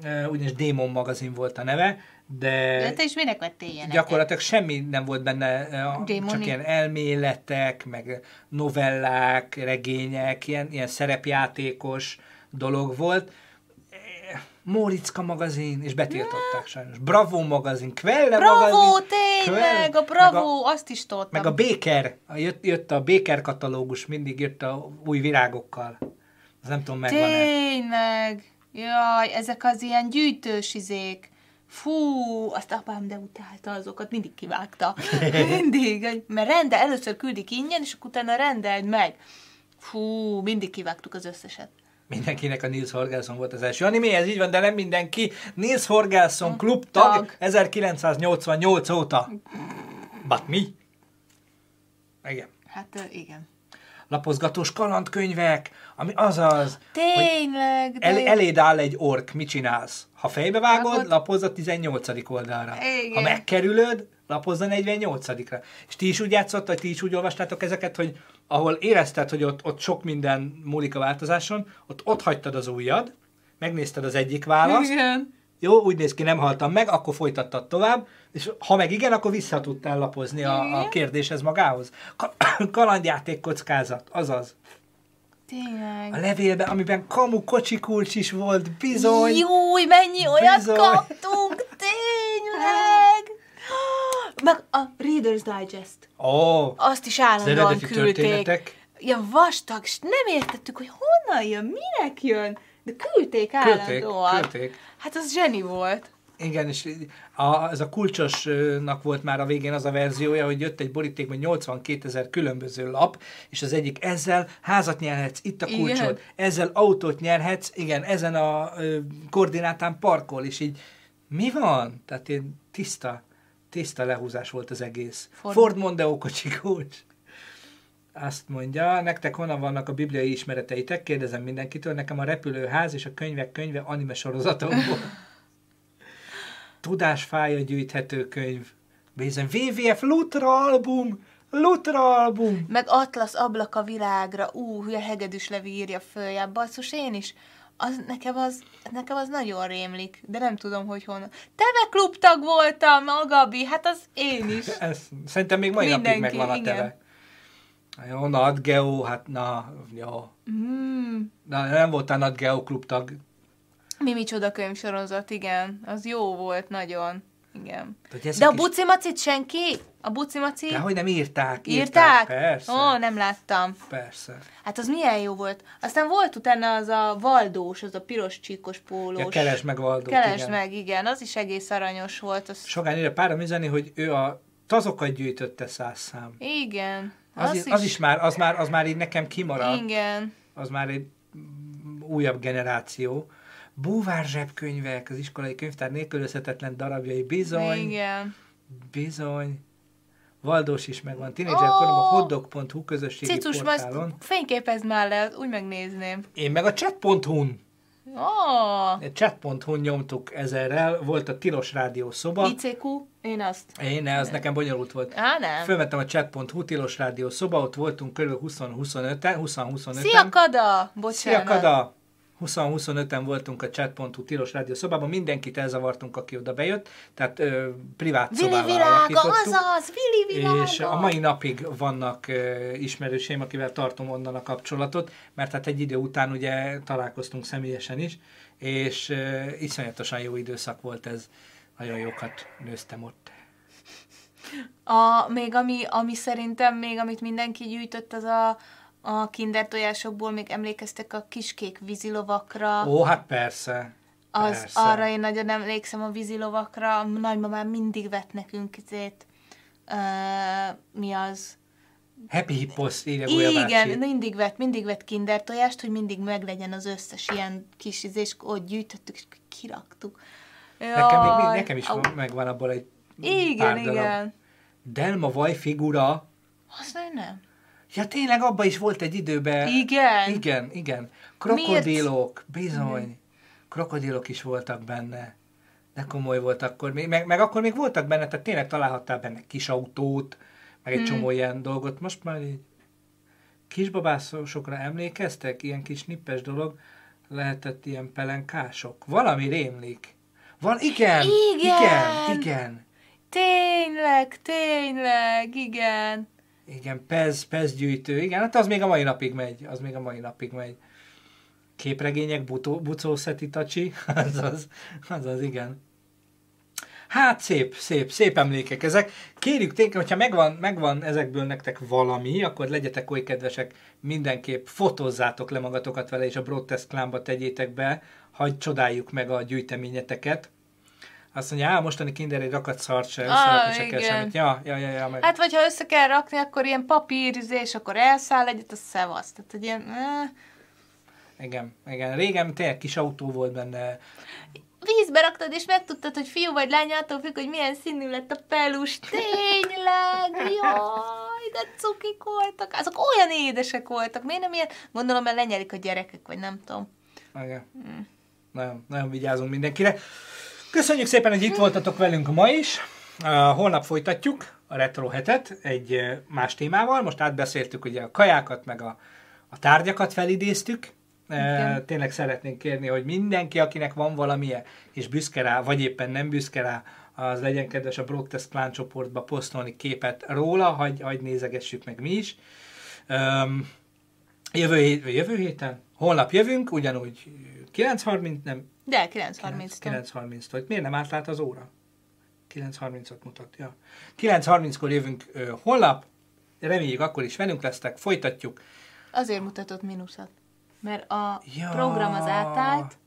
Ö, Ugyanis Démon magazin volt a neve, de... De te is minek vettél ilyeneket? Gyakorlatilag semmi nem volt benne, Démoni. csak ilyen elméletek, meg novellák, regények, ilyen, ilyen szerepjátékos dolog volt. Móricka magazin, és betiltották sajnos. Bravo magazin, Kvelle Bravo, magazin. tényleg, Kvelle, a Bravo, a, azt is toltam. meg a Béker, a- jött, jött a Béker katalógus, mindig jött a új virágokkal. Az nem tudom, megvan-e. Tényleg. Jaj, ezek az ilyen gyűjtős izék. Fú, azt apám de utálta azokat, mindig kivágta. [LAUGHS] mindig. Mert rendel, először küldik ingyen, és akkor utána rendeld meg. Fú, mindig kivágtuk az összeset. Mindenkinek a Nils Horgelson volt az első anime, ez így van, de nem mindenki. Nils Horgelson klub tag, Tag. 1988 óta. But me? Igen. Hát igen. Lapozgatós kalandkönyvek, ami azaz, hogy Tényleg, de... el, eléd áll egy ork, mit csinálsz? Ha fejbe vágod, lapozz a 18. oldalra. Igen. Ha megkerülöd, lapozz a 48-ra. És ti is úgy játszottatok, ti is úgy olvastátok ezeket, hogy ahol érezted, hogy ott, ott sok minden múlik a változáson, ott ott hagytad az ujjad, megnézted az egyik választ, Igen. Jó, úgy néz ki, nem haltam meg, akkor folytattad tovább, és ha meg igen, akkor vissza tudtál lapozni a, a kérdéshez magához. Ka- [CLEARS THROAT] kalandjáték kockázat, azaz. Tényleg. A levélben, amiben kamu kocsi kulcs is volt, bizony. Júj, mennyi olyat Bizony. kaptunk, tényleg! [GASPS] Meg a Reader's Digest. Ó, Azt is állandóan küldték. történetek. Ja, vastag, és nem értettük, hogy honnan jön, minek jön, de küldték Küldték, állandóan. küldték. Hát az zseni volt. Igen, és a, ez a kulcsosnak volt már a végén az a verziója, hogy jött egy borítékban 82 ezer különböző lap, és az egyik ezzel házat nyerhetsz, itt a Igen. kulcsod, ezzel autót nyerhetsz, igen, ezen a ö, koordinátán parkol, és így mi van? Tehát én tiszta, tiszta lehúzás volt az egész. Ford, Ford- Ford Mondeo kocsi kulcs. Azt mondja, nektek honnan vannak a bibliai ismereteitek? Kérdezem mindenkitől, nekem a repülőház és a könyvek könyve anime sorozatokból. [LAUGHS] Tudásfája gyűjthető könyv. Bizony, WWF Lutra album! Lutra album! Meg Atlasz ablak a világra, ú, hülye hegedűs levi írja följebb, basszus, én is. Az, nekem, az, nekem az nagyon rémlik, de nem tudom, hogy honnan. Teve klubtag voltam, a Gabi, hát az én is. [LAUGHS] Ez, szerintem még mai napig Mindenki, megvan a igen. Jó, Nat Geo, hát na, jó. Mm, Na, nem voltál Nat Geo klubtag. mi micsoda könyvsorozat, igen. Az jó volt, nagyon. Igen. De a is- bucimacit senki? A bucimaci? De hogy nem írták, írták, Írták? persze. Ó, nem láttam. Persze. Hát az milyen jó volt. Aztán volt utána az a valdós, az a piros csíkos pólós. Ja, keresd meg Valdót, Keresd igen. meg, igen. Az is egész aranyos volt. Az... Sogán írja párom üzeni, hogy ő a tazokat gyűjtötte száz szám. Igen. Az, Az is, az is már, az már, az már így nekem kimaradt. Igen. Az már egy újabb generáció. Búvár zsebkönyvek, az iskolai könyvtár nélkülözhetetlen darabjai, bizony, Igen. bizony. Valdós is megvan. Tínédzserkorom a Ó! hoddog.hu közösségi Cicus, portálon. fényképezd már le, úgy megnézném. Én meg a chat.hu-n. Ó, Chat.hu-n nyomtuk ezerrel, volt a Tilos Rádió szoba. ICQ, én azt. Én, az nekem bonyolult volt. Á, nem. Fölmentem a chat.hu Tilos Rádió szoba, ott voltunk kb. 20-25-en, 20-25-en. Szia, Kada! Bocsánat. Szia, Kada! 20-25-en voltunk a chat.hu Tilos Rádió szobában, mindenkit elzavartunk, aki oda bejött, tehát ö, privát Vili szobával világa, azaz, Vili világa. És a mai napig vannak ö, ismerőseim, akivel tartom onnan a kapcsolatot, mert hát egy idő után ugye találkoztunk személyesen is, és ö, iszonyatosan jó időszak volt ez. Nagyon jókat nőztem ott. A, még ami, ami szerintem még, amit mindenki gyűjtött, az a, a kinder tojásokból még emlékeztek a kiskék vízilovakra. Ó, hát persze. Az, persze. arra én nagyon emlékszem a vízilovakra. A nagymamám mindig vett nekünk izét. Uh, mi az? Happy Hippos, írja Igen, bácsi. mindig vett, mindig vett kinder tojást, hogy mindig meglegyen az összes ilyen kis izé, és ott gyűjtöttük, és kiraktuk. Nekem, még, nekem is van, megvan abból egy Igen, pár darab. igen. Delma vaj figura. Azt nem. Ja, tényleg abban is volt egy időben. Igen. Igen, igen. Krokodilok, bizony. Krokodilok is voltak benne. De komoly volt akkor. még- Meg, meg akkor még voltak benne, tehát tényleg találhattál benne kis autót, meg egy Hmm. csomó ilyen dolgot. Most már így kisbabászosokra emlékeztek? Ilyen kis nippes dolog. Lehetett ilyen pelenkások. Valami rémlik. Van, igen, Igen. igen, igen. Tényleg, tényleg, igen. Igen, pez, pezgyűjtő, igen, hát az még a mai napig megy, az még a mai napig megy. Képregények, butó, bucószeti tacsi, [LAUGHS] azaz, azaz, igen. Hát szép, szép, szép emlékek ezek. Kérjük tényleg, hogyha megvan, megvan ezekből nektek valami, akkor legyetek oly kedvesek, mindenképp fotózzátok le magatokat vele, és a Broadcast Clanba tegyétek be, hagy csodáljuk meg a gyűjteményeteket. Azt mondja, á, mostani kinder egy rakat szart se, összerakni se kell semmit. Ja, ja, ja, ja, meg. Hát, vagy ha össze kell rakni, akkor ilyen papírizés, akkor elszáll egyet, a szevasz. Tehát, hogy ilyen... Eh. Igen, igen. Régen tényleg kis autó volt benne. Vízbe raktad, és megtudtad, hogy fiú vagy lány, attól függ, hogy milyen színű lett a pelus. Tényleg, jaj, de cukik voltak. Azok olyan édesek voltak. Miért nem ilyen? Gondolom, mert lenyelik a gyerekek, vagy nem tudom. Igen. Nagyon, nagyon vigyázunk mindenkire. Köszönjük szépen, hogy itt voltatok velünk ma is. Holnap folytatjuk a retro hetet egy más témával. Most átbeszéltük ugye a kajákat, meg a, a tárgyakat felidéztük. Igen. tényleg szeretnénk kérni, hogy mindenki, akinek van valamilyen, és büszke rá, vagy éppen nem büszke rá, az legyen kedves a Broadcast Clan csoportba posztolni képet róla, hagy, hagy nézegessük meg mi is. Um, jövő, hét, jövő héten? Holnap jövünk, ugyanúgy 9.30, nem, De 9.30-tól. 9.30-tól. Miért nem átlát az óra? 9.30-ot mutat. Ja. 9.30-kor jövünk ö, holnap. Reméljük akkor is velünk lesztek. Folytatjuk. Azért mutatott mínuszat. Mert a Ja. program az átállt,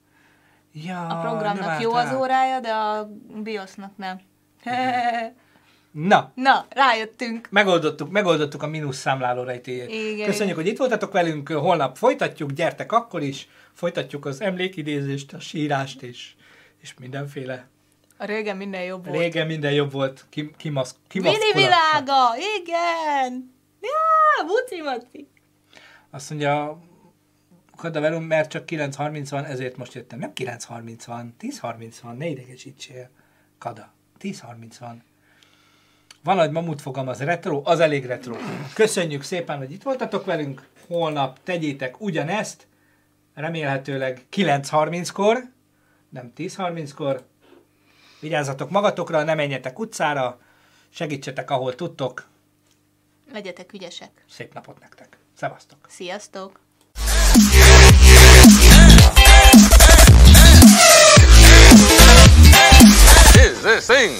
Ja, a programnak jó az órája, de a BIOS-nak nem. [LAUGHS] Na, Na, rájöttünk. megoldottuk, megoldottuk a mínusz számláló rejtélyét. Igen. Köszönjük, hogy itt voltatok velünk. Holnap folytatjuk, gyertek akkor is. Folytatjuk az emlékidézést, a sírást és, és mindenféle. A régen minden jobb volt. Régen minden jobb volt. Kim, kimasz, Vili kimaszkulással. világa! Igen! Ja, buci maci. Azt mondja, Kada velem, mert csak 9.30 van, ezért most jöttem. Nem 9.30 van, 10.30 van, ne idegesítsél. Kada, 10.30 van. Van, hogy mamut fogalmaz retro, az elég retro. Köszönjük szépen, hogy itt voltatok velünk. Holnap tegyétek ugyanezt, remélhetőleg 9.30-kor, nem 10.30-kor. Vigyázzatok magatokra, ne menjetek utcára, segítsetek, ahol tudtok. Legyetek ügyesek. Szép napot nektek. Szevasztok! Sziasztok! is this thing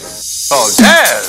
called jazz.